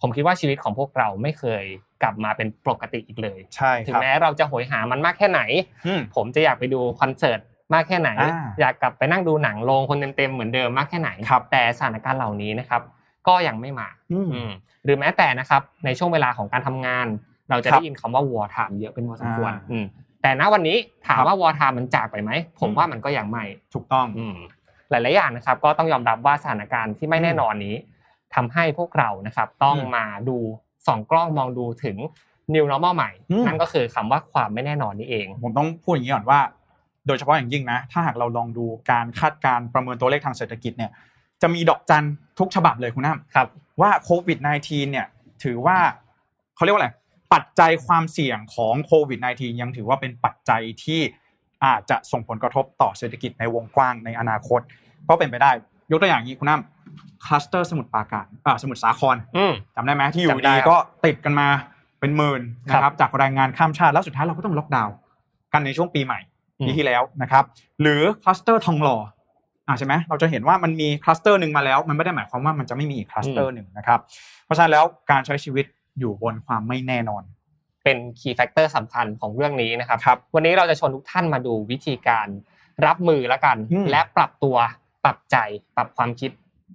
ผมคิดว่าชีวิตของพวกเราไม่เคยกลับมาเป็นปกติอีกเลยใช่ถึคงรับแม้เราจะโหยหามันมากแค่ไหนอืมผมจะอยากไปดูคอนเสิร์ตมากแค่ไหนอ่าอยากกลับไปนั่งดูหนังโรงคนเต็มๆเหมือนเดิมมากแค่ไหนครับแต่สถานการณ์เหล่านี้นะครับ ก็ยังไม่มาอืมอืมหรือแม้แต่นะครับในช่วงเวลาของการทำงาน เราจะครับได้ยินคำว่า war time เยอะเป็นพอสมควรอ่าอืมแต่ณวันนี้ถามครับว่า war time มันจากไปไหมผมอืมว่ามันก็ยังไม่ถูกต้องอืมหลายๆอย่างนะครับ ก็ต้องยอมรับว่าสถานการณ์ที่ไม่แน่นอนนี้ทำให้พวกเรานะครับ ต้องอืมมาดูส่องกล้องมองดูถึง new normal ใหม่อืมนั่นก็คือคำว่าความไม่แน่นอนนี่เอง ผมต้องพูดอย่างนี้ก่อนว่า โดยเฉพาะอย่างยิ่งนะ ถ้าหากเราลองดูการคาดการณ์ประเมินตัวเลขทางเศรษฐกิจเนี่ย จะมีดอกจันทุกฉบับเลยคุณน้ำครับ ว่าโควิด -19 เนี่ย ถือว่าเขาเรียกว่าอะไรปัจจัยความเสี่ยงของโควิด -19 ยังถือว่าเป็นปัจจัยที่อาจจะส่งผลกระทบต่อเศรษฐกิจในวงกว้างในอนาคต เพราะเป็นไปได้ ยกตัวอย่างนี้คุณน้ำคลัสเตอร์สมุทรปราการอ่าสมุทรสาครอืมจำได้ไหมที่อยู่จำได้ดีครับก็ติดกันมาเป็นหมื่นนะครับครับจากแรงงานข้ามชาติแล้วสุดท้ายเราก็ต้องล็อกดาวน์กันในช่วงปีใหม่อืมปีที่แล้วนะครับ หรือคลัสเตอร์ทองหล่ออ่า ใช่ไหมเราจะเห็นว่ามันมีคลัสเตอร์หนึ่งมาแล้ว มันไม่ได้หมายความว่ามันจะไม่มีอีกคลัสเตอร์หนึ่งนะครับ เพราะฉะนั้นแล้วการใช้ชีวิตอยู่บนความไม่แน่นอน เป็น key factor สำคัญของเรื่องนี้นะครับครับวันนี้เราจะชวนทุกท่านมาดูวิธีการรับมือแล้วกันอืมและปรับตัวปรับใจปรับความคิด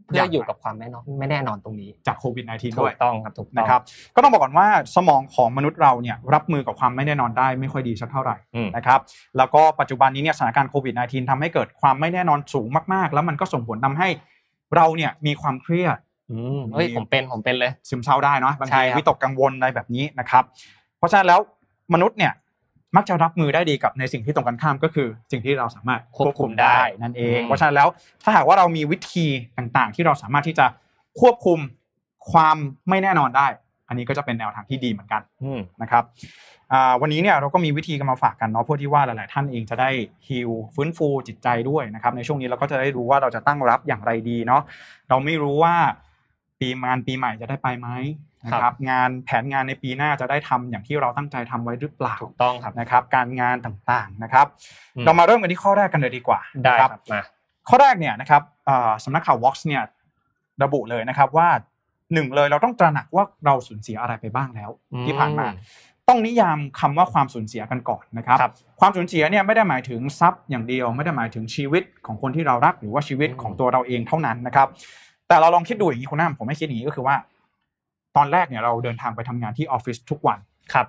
เพื่ออยู่กับความไม่แน่นอนไม่แน่นอนตรงนี้จากโควิด -19 ถูด้วยกต้องครับถูกต้องนะครับก็ต้องบอกก่อนว่าสมองของมนุษย์เราเนี่ยรับมือกับความไม่แน่นอนได้ไม่ค่อยดีสักเท่าไหร่อืมนะครับแล้วก็ปัจจุบันนี้เนี่ยสถานการณ์โควิด -19 ทำให้เกิดความไม่แน่นอนสูงมากๆ แล้วมันก็ส่งผลทำให้เราเนี่ยมีความเครียดอืมเฮ้ยผมเป็นผมเป็นเลย ซึมเศร้าได้เนาะบางใช่ทีครับวิตกกังวลอะไรแบบนี้นะครับ เพราะฉะนั้นแล้วมนุษย์เนี่ย มักจะรับมือได้ดีกับในสิ่งที่ตรงกันข้ามก็คือสิ่งที่เราสามารถควบคุมได้นั่นเอง เพราะฉะนั้นแล้วถ้าหากว่าเรามีวิธีต่างๆ ที่เราสามารถที่จะควบคุมความไม่แน่นอนได้ อันนี้ก็จะเป็นแนวทางที่ดีเหมือนกันอืมนะครับอ่าวันนี้เนี่ยเราก็มีวิธีกันมาฝากกันเนาะเพื่อที่ว่าหลาย ๆ ท่านเองจะได้ฮิลฟื้นฟูจิตใจด้วยนะครับ ในช่วงนี้เราก็จะได้รู้ว่าเราจะตั้งรับอย่างไรดีเนาะเราไม่รู้ว่าปีงานปีใหม่จะได้ไปไหม นะคครัรับบงานแผนงานในปีหน้าจะได้ทำอย่างที่เราตั้งใจทำไว้หรือเปล่าถูกต้องครับนะครับ การงานต่างๆนะครับอืมเรามาเริ่มกันที่ข้อแรกกันเลยดีกว่าได้นะครับมาข้อแรกเนี่ยนะครับอ่าสำนักข่าว Vox เนี่ยระบุเลยนะครับว่าหนึ่งเลยเราต้องตระหนักว่าเราสูญเสียอะไรไปบ้างแล้ว ที่ผ่านมา ต้องนิยามคำว่าความสูญเสียกันก่อนนะครับครับความสูญเสียเนี่ยไม่ได้หมายถึงทรัพย์อย่างเดียว ไม่ได้หมายถึงชีวิตของคนที่เรารักหรือว่าชีวิตอืมของตัวเราเองเท่านั้นนะครับ แต่เราลองคิดดูอย่างนี้คุณน้ำผมไม่คิดอย่างนี้ก็คือว่า ตอนแรกเนี่ยเราเดินทางไปทำงานที่ออฟฟิศทุกวันครับ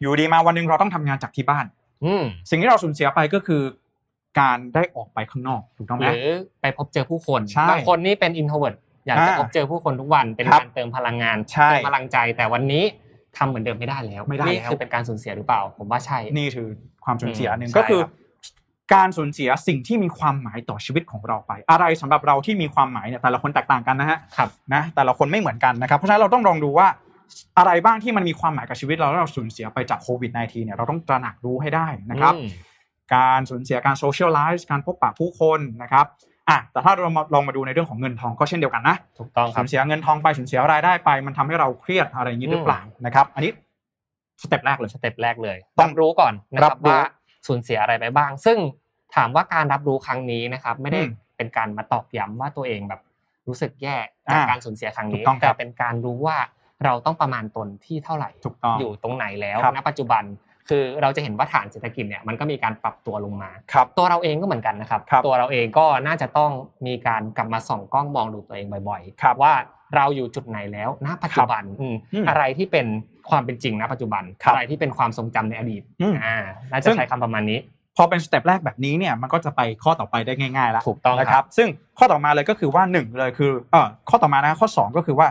อยู่ดีมาวันหนึงเราต้องทำงานจากที่บ้าน อืมสิ่งที่เราสูญเสียไปก็คือ การได้ออกไปข้างนอกถูกต้องไหหมรือไปพบเจอผู้คนใช่บางคนนี่เป็น introvert อยากจะอ่าพบเจอผู้คนทุกวันเป็นครับการเติมพลังงานใช่เติมพลังใจแต่วันนี้ทำเหมือนเดิมไม่ได้แล้วไม่ได้นี่แล้วคือเป็นการสูญเสียหรือเปล่า ผมว่าใช่นี่คือความสูญเสียอืมหนึ่งใช่ก็คือครับ การสูญเสียสิ่งที่มีความหมายต่อชีวิตของเราไป อะไรสำหรับเราที่มีความหมายเนี่ยแต่ละคนแตกต่างกันนะฮะครับนะแต่ละคนไม่เหมือนกันนะครับเพราะฉะนั้นเราต้องลองดูว่าอะไรบ้างที่มันมีความหมายกับชีวิตเราแล้วเราสูญเสียไปจากโควิด -19 เนี่ยเราต้องตระหนักรู้ให้ได้นะครับอืมการสูญเสียการโซเชียลไลฟ์การพบปะผู้คนนะครับอะแต่ถ้าเรามาลองมาดูในเรื่องของเงินทองก็เช่นเดียวกันนะถูกต้องคสูรับญเสียเงินทองไปสูญเสียรายได้ไป มันทำให้เราเครียดอะไรอย่างนี้หรือเปล่านะครับ อันนี้step แรกเลย step แรกเลย ต้องต้องรู้ก่อนนะครัรับบรู้ว่าสูญเสียอะไรไปบ้าง ซึ่ง ถามว่าการรับรู้ครั้งนี้นะครับ ไม่ได้อืมเป็นการมาตอกย้ำว่าตัวเองแบบรู้สึกแย่จากอ่าการสูญเสียครั้งนี้ถูกต้องครัแต่เป็นการรู้ว่าเราต้องประมาณตนที่เท่าไหร่ถูกต้องอยู่ตรงไหนแล้วครับณปัจจุบันคือเราจะเห็นว่าฐานเศรษฐกิจเนี่ยมันก็มีการปรับตัวลงมาครับตัวเราเองก็เหมือนกันนะครับครับ ตัวเราเองก็น่าจะต้องมีการกลับมาส่องกล้องมองดูตัวเองบ่อยครับว่าเราอยู่จุดไหนแล้วณปัจจุบันอืมอืมอะไรที่เป็นความเป็นจริงณปัจจุบันครับอะไรที่เป็นความทรงจำในอดีตอืมอ่าน่าซึ่จะงใช้คำประมาณนี้พ อเป็นสเต็ปแรกแบบนี้เนี่ยมันก็จะไปข้อต่อไปได้ง่ายๆแล้วถูกต้องนะคครัรับบซึ่งข้อต่อมาเลยก็คือว่าหนึ่งเลยคือเออข้อต่อมานะข้อสองก็คือว่า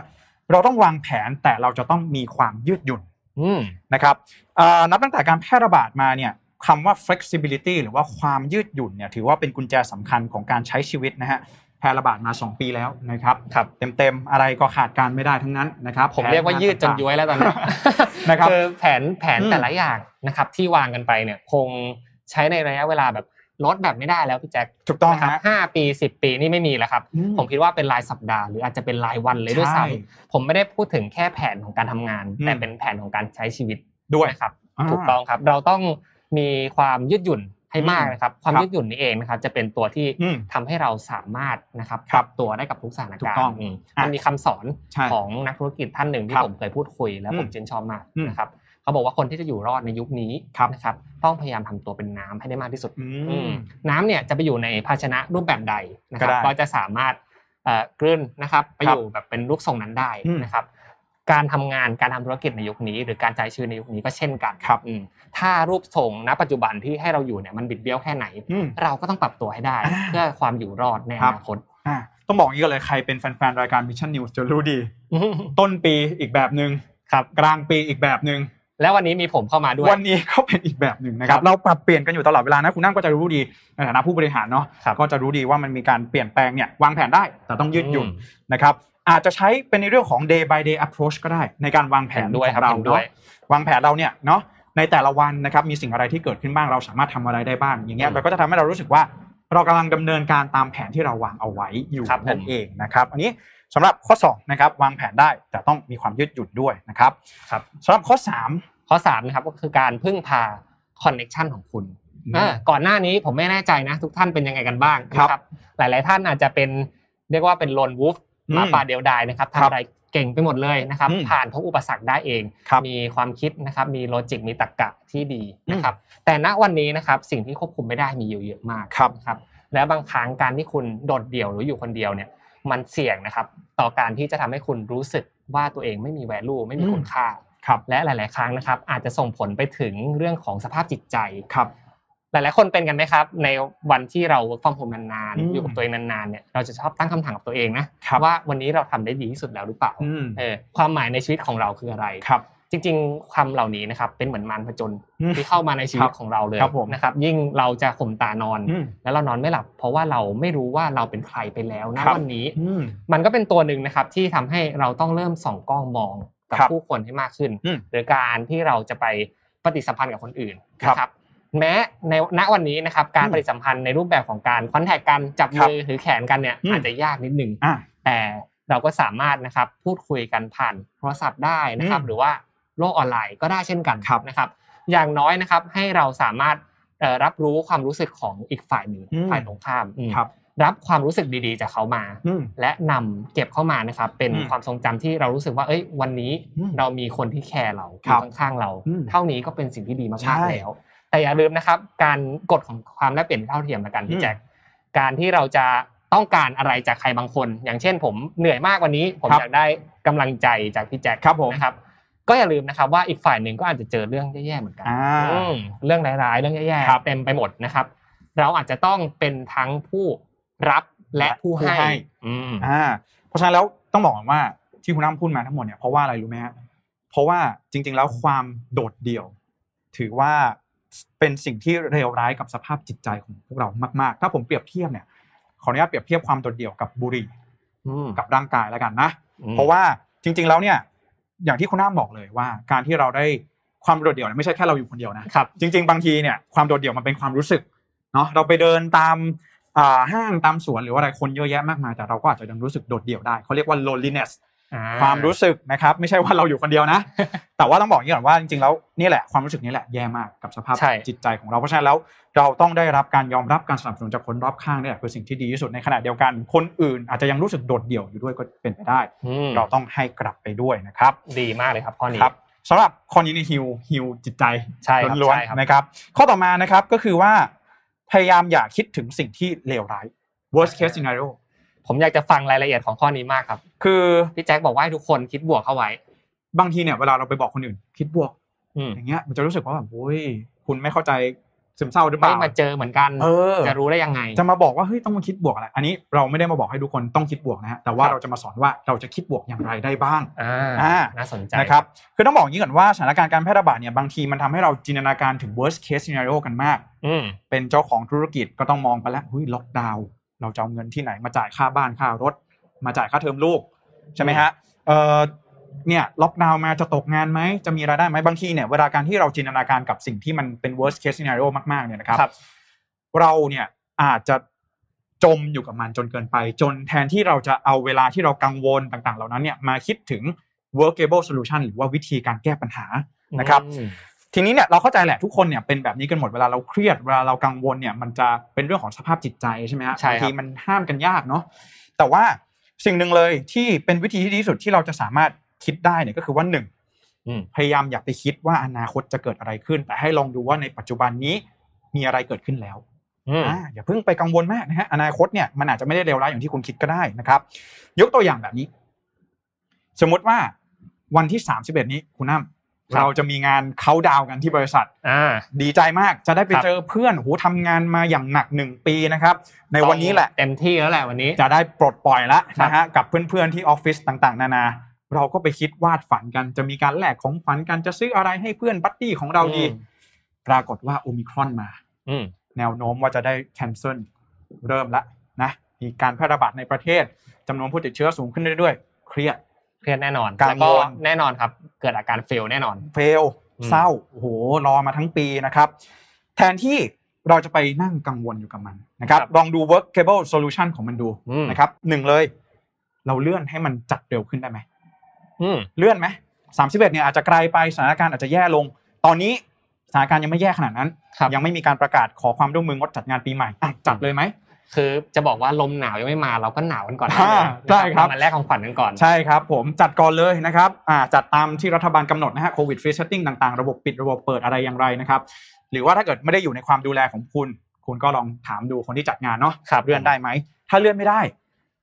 เราต้องวางแผนแต่เราจะต้องมีความยืดหยุ่นอืมนะครับเอ่อนับตั้งแต่การแพร่ระบาดมาเนี่ยคำว่า flexibility หรือว่าความยืดหยุ่นเนี่ยถือว่าเป็นกุญแจสำคัญของการใช้ชีวิตนะฮะแพร่ระบาดมา 2 ปีแล้วนะครับครับเต็มๆอะไรก็ขาดการไม่ได้ทั้งนั้นนะครับผมเรียกว่ายืดจนย้วยแล้วตอนนี้นะครับคือแผนแผนอืมแต่ละอย่างนะครับที่วางกันไปเนี่ยคง ใช้ในระยะเวลาแบบลดแบบไม่ได้แล้วพี่แจ็คถูกต้องนะครับฮะห้าปีสิบปีนี่ไม่มีแล้วครับอืมผมคิดว่าเป็นรายสัปดาห์หรืออาจจะเป็นรายวันเลยด้วยใช่ซ้ำผมไม่ได้พูดถึงแค่แผนของการทำงานอืมแต่เป็นแผนของการใช้ชีวิตด้วยนะครับอ่าถูกต้องครับเราต้องมีความยืดหยุ่นให้มากอืมนะครับ ความครับยืดหยุ่นนี่เองนะครับ จะเป็นตัวที่อืมทำให้เราสามารถนะครับครัปบรับตัวได้กับทุกสถานถูการกต้องณ์อืมอะมันมีคำสอนใช่ของนักธุรกิจท่านหนึ่งที่ครับผมเคยพูดคุย และอืมผมชื่นชอบมากอืมนะครับ เขาบอกว่าคนที่จะอยู่รอดในยุคนี้ครับนะครับต้องพยายามทำตัวเป็นน้ำให้ได้มากที่สุดอือืมมน้ำเนี่ยจะไปอยู่ในภาชนะรูปแบบใดนะครับก็ได้ก็จะสามารถเอ่อกลืนนะครับไปครัอบยู่แบบเป็นรูปทรงนั้นได้อืมนะครับ การทำงานการทำธุรกิจในยุคนี้ หรือการใช้ชีวิตในยุคนี้ก็เช่นกันครับอืมถ้ารูปทรงณปัจจุบันที่ให้เราอยู่เนี่ยมันบิดเบี้ยวแค่ไหนอืมเราก็ต้องปรับตัวให้ได้อ่าเพื่อความอยู่รอดในอครับนาคตอะต้องบอกอย่างนี้กันเลยใครเป็นแฟนๆรายการ Mission News จะรู้ดี ต้นปีอีกแบบหนึ่งครับกลางปีอีกแบบหนึ่ง แล้ววันนี้มีผมเข้ามาด้วย วันนี้ก็เป็นอีกแบบหนึ่งนะครัครับบเราปรับเปลี่ยนกันอยู่ตลอดเวลานะคุณนั่งก็จะรู้ดีในฐานะผู้บริหารเนาะครับก็จะรู้ดีว่ามันมีการเปลี่ยนแปลงเนี่ยวางแผนได้ แต่ต้องยืดหยุ่นอืมนะครับอาจจะใช้เป็นในเรื่องของ day by day approach ก็ได้ ในการวางแผนเห็นด้วยขครัอบงเราเห็นด้วเนาะยวางแผนเราเนี่ยเนาะในแต่ละวันนะครับมีสิ่งอะไรที่เกิดขึ้นบ้างเราสามารถทำอะไรได้บ้าง อย่างเงี้ยอืมเราก็จะทำให้เรารู้สึกว่า เรากำลังดำเนินการตามแผนที่เราวางเอาไว้อยู่ครับนั่นผมเองนะครับ อันนี้ สำหรับข้อสองนะครับวางแผนได้แต่ต้องมีความยืดหยุ่นด้วยนะครับครับสำหรับข้อสามข้อสามนะครับก็คือการพึ่งพา connection ของคุณอืมอ่าก่อนหน้านี้ผมไม่แน่ใจนะ ทุกท่านเป็นยังไงกันบ้างครับนะหลาย ๆ ท่านอาจจะเป็นเรียกว่าเป็น lone wolf อืมหมาป่าเดียวดายนะครับครับทำอะไรเก่งไปหมดเลยนะครับอืมผ่านทุกอุปสรรคได้เองครับมีความคิดนะครับ มีโลจิกมีตรรกะที่ดีนะครับ แต่ณวันนี้นะครับสิ่งที่ควบคุมไม่ได้มีอยู่เยอะมากครับนะครับและบางครั้งการที่คุณโดดเดี่ยวหรืออยู่คนเดียวเนี่ย มันเสี่ยงนะครับ ต่อการที่จะทำให้คุณรู้สึกว่าตัวเองไม่มี value ไม่มีคุณค่าครับและหลาย ๆ ครั้งนะครับ อาจจะส่งผลไปถึงเรื่องของสภาพจิตใจครับ หลาย ๆ คนเป็นกันไหมครับ ในวันที่เราฟังผมนานอืมๆอยู่กับตัวเองนาน ๆ เนี่ยเราจะชอบตั้งคำถามกับตัวเองนะครับว่าวันนี้เราทำได้ดีที่สุดแล้วหรือเปล่าอืมเออความหมายในชีวิตของเราคืออะไรครับ จริงๆความเหล่านี้นะครับเป็นเหมือนมารผจญอืมที่เข้ามาในชีวิตครับของเราเลยครับผมนะครับ ยิ่งเราจะข่มตานอนอืมแล้วเรานอนไม่หลับ เพราะว่าเราไม่รู้ว่าเราเป็นใครไปแล้วนะครับวันนี้อืมมันก็เป็นตัวหนึ่งนะครับที่ทำให้เราต้องเริ่มส่องกล้องมองกับครับผู้คนให้มากขึ้นอืมหรือการที่เราจะไปปฏิสัมพันธ์กับคนอื่นครับนะครับแม้ในณวันนี้นะครับการอืมปฏิสัมพันธ์ในรูปแบบของการคอนแทคกันจับครับมือถือแขนกันเนี่ยอืมอาจจะยากนิดนึงอ่าแต่เราก็สามารถนะครับพูดคุยกันผ่านโทรศัพท์ได้นะครับอืมหรือว่า โลกออนไลน์ก็ได้เช่นกันครับนะครับ อย่างน้อยนะครับให้เราสามารถเอ่อรับรู้ความรู้สึกของอีกฝ่ายหนึ่งอืมฝ่ายตรงข้ามอืมครับรับความรู้สึกดีๆจากเขามาอืมและนำเก็บเข้ามานะครับเป็นอืมความทรงจำที่เรารู้สึกว่า เอ้ย วันนี้อืมเรามีคนที่แคร์เราอครัยู่บข้างๆเราอืมเท่านี้ก็เป็นสิ่งที่ดีใช่มากๆแล้ว แต่อย่าลืมนะครับ การกฎของความแลกเปลี่ยนเท่าเทียมละกันอืพี่มแจ็คการที่เราจะต้องการอะไรจากใครบางคน อย่างเช่น ผมเหนื่อยมากวันนี้ ผมครับอยากได้กำลังใจจากพี่แจ็คครับผมนะครับ ก็อย่าลืมนะครับว่าอีกฝ่ายหนึ่งก็อาจจะเจอเรื่องแย่ๆเหมือนกันอ่าอืมเรื่องร้ายๆเรื่องแย่ครับๆเต็มไปหมดนะครับ เราอาจจะต้องเป็นทั้งผู้รับและผู้ผู้ให้ให้อืมอ่าเพราะฉะนั้นแล้วต้องบอกก่อนว่าที่คุณน้ำพูดมาทั้งหมดเนี่ยเพราะว่าอะไรรู้ไหมฮะเพราะว่าจริง ๆ แล้วความโดดเดี่ยว ถือว่าเป็นสิ่งที่เลวร้ายกับสภาพจิตใจของพวกเรามากๆ ถ้าผมเปรียบเทียบเนี่ยขออนุญาตเปรียบเทียบความโดดเดี่ยวกับบุหรี่อืมกับร่างกายแล้วกันนะอืมเพราะว่าจริง ๆ แล้วเนี่ย อย่างที่คุณน้ำบอกเลยว่า การที่เราได้ความโดดเดี่ยวเนี่ยไม่ใช่แค่เราอยู่คนเดียวนะครับจริง ๆ บางทีเนี่ยความโดดเดี่ยวมันเป็นความรู้สึกเนาะเราไปเดินตามอ่าห้างตามสวนหรือว่าอะไรคนเยอะแยะมากมายแต่เราก็อาจจะยังรู้สึกโดดเดี่ยวได้เขาเรียกว่า loneliness อ่ ความรู้สึกนะครับ ไม่ใช่ว่าเราอยู่คนเดียวนะ แต่ว่าต้องบอกอย่างนี้ก่อนว่าจริงๆแล้วนี่แหละความรู้สึกนี้แหละแย่มากกับสภาพใช่จิตใจของเราเพราะฉะนั้นแล้วเราต้องได้รับการยอมรับการสนับสนุนจากคนรอบข้างนี่แหละคือสิ่งที่ดีที่สุดในขณะเดียวกันคนอื่นอาจจะยังรู้สึกโดดเดี่ยวอยู่ด้วยก็เป็นไปได้อืมเราต้องให้กลับไปด้วยนะครับ ดีมากเลยครับข้อนี้ครับสำหรับข้อนี้ในฮิวฮิวจิตใจใช่ครับล้วนใช่ครับๆนะครับ ข้อต่อมานะครับก็คือว่าพยายามอย่าคิดถึงสิ่งที่เลวร้าย worst case scenario ผมอยากจะฟังรายละเอียดของข้อนี้มากครับ คือพี่แจ็คบอกว่าให้ทุกคนคิดบวกเข้าไว้ บางทีเนี่ยเวลาเราไปบอกคนอื่น คิดบวกอืมอย่างเงี้ยมันจะรู้สึกว่าแบบโอ้ยคุณไม่เข้าใจซึมเศร้าหรือเปไม่ล่ามาเจอเหมือนกันเออจะรู้ได้ยังไง จะมาบอกว่าเฮ้ยต้องมาคิดบวกอะไร อันนี้เราไม่ได้มาบอกให้ทุกคนต้องคิดบวกนะฮะแต่ว่าครับเราจะมาสอนว่าเราจะคิดบวกอย่างไรได้บ้างอ่าอ่าน่าสนใจนะครับคือต้องบอกอย่างนี้ก่อนว่าสถานการณ์การแพร่ระบาดเนี่ยบางทีมันทำให้เราจินตนาการถึง worst case scenario กันมากอืมเป็นเจ้าของธุรกิจก็ต้องมองไปแล้วเฮ้ยล็อกดาวน์ เราจะเอาเงินที่ไหนมาจ่ายค่าบ้านค่ารถ มาจ่ายค่าเทอมลูกใช่ไหมฮะเออเนี่ยล็อกดาวน์มาจะตกงานไหมจะมีรายได้ไหมบางทีเนี่ยเวลาการที่เราจินตนาการกับสิ่งที่มันเป็น worst case scenario มากๆเนี่ยนะครับครับ เราเนี่ยอาจจะจมอยู่กับมันจนเกินไป จนแทนที่เราจะเอาเวลาที่เรากังวลต่างๆ เหล่านั้นเนี่ยมาคิดถึง workable solution หรือว่าวิธีการแก้ปัญหานะครับอืม ทีนี้เนี่ยเราเข้าใจแหละทุกคนเนี่ยเป็นแบบนี้กันหมดเวลาเราเครียดเวลาเรากังวลเนี่ยมันจะเป็นเรื่องของสภาพจิตใจใช่ไหมฮะใช่ครับบางทีมันห้ามกันยากเนาะแต่ว่าสิ่งหนึ่งเลยที่เป็นวิธีที่ดีที่สุดที่เราจะสามารถคิดได้เนี่ยก็คือว่าหนึ่งอืมพยายามอย่าไปคิดว่าอนาคตจะเกิดอะไรขึ้น แต่ให้ลองดูว่าในปัจจุบันนี้มีอะไรเกิดขึ้นแล้วอืมอ่าอย่าเพิ่งไปกังวลมากนะฮะอนาคตเนี่ยมันอาจจะไม่ได้เลวร้ายอย่างที่คุณคิดก็ได้นะครับ ยกตัวอย่างแบบนี้ สมมติว่าวันที่สามสิบเอ็ดนี้คุณน้ำ เราจะมีงานเขาน์ดาวน์กันที่บริษัทอ่าดีใจมากจะได้ไปครับเจอเพื่อนโหทำงานมาอย่างหนักหนึ่งปีนะครับ ในวันนี้แหละเต็มที่แล้วแหละวันนี้จะได้ปลดปล่อยแล้วครับนะฮะกับเพื่อนๆที่ออฟฟิศต่างๆ นานา เราก็ไปคิดวาดฝันกัน จะมีการแลกของขวัญกันจะซื้ออะไรให้เพื่อน buddy ของเราดีอืมปรากฏว่าโอมิครอนมาอืมแนวโน้มว่าจะได้ cancel เริ่มละนะมีการแพร่ระบาดในประเทศจำนวนผู้ติดเชื้อสูงขึ้นเรื่อยๆเครียด เครียดแน่นอนแล้วก็กังวลแน่นอนครับ เกิดอาการ fail แน่นอน fail อืมเศร้าโอ้โหรอมาทั้งปีนะครับ แทนที่เราจะไปนั่งกังวลอยู่กับมันนะครับลองดู workable solution ของมันดูอืมนะครับหนึ่งเลย เราเลื่อนให้มันจัดเร็วขึ้นได้ไหมอืมเลื่อนไหมสามสิบเอ็ดเนี่ยอาจจะไกลไปสถานการณ์อาจจะแย่ลง ตอนนี้สถานการณ์ยังไม่แย่ขนาดนั้นครับยังไม่มีการประกาศขอความร่วมมืองดจัดงานปีใหม่อะจัดเลยไหม คือจะบอกว่าลมหนาวยังไม่มาเราก็หนาวกันก่อนอ่าใช่ครับมาแลกของขวัญกันก่อนใช่ครับผมจัดก่อนเลยนะครับอ่าจัดตามที่รัฐบาลกำหนดนะฮะ COVID free setting ต่างๆ ระบบปิดระบบเปิดอะไรอย่างไรนะครับหรือว่าถ้าเกิดไม่ได้อยู่ในความดูแลของคุณ คุณก็ลองถามดูคนที่จัดงานเนาะครับเลื่อนได้ไหมถ้าเลื่อนไม่ได้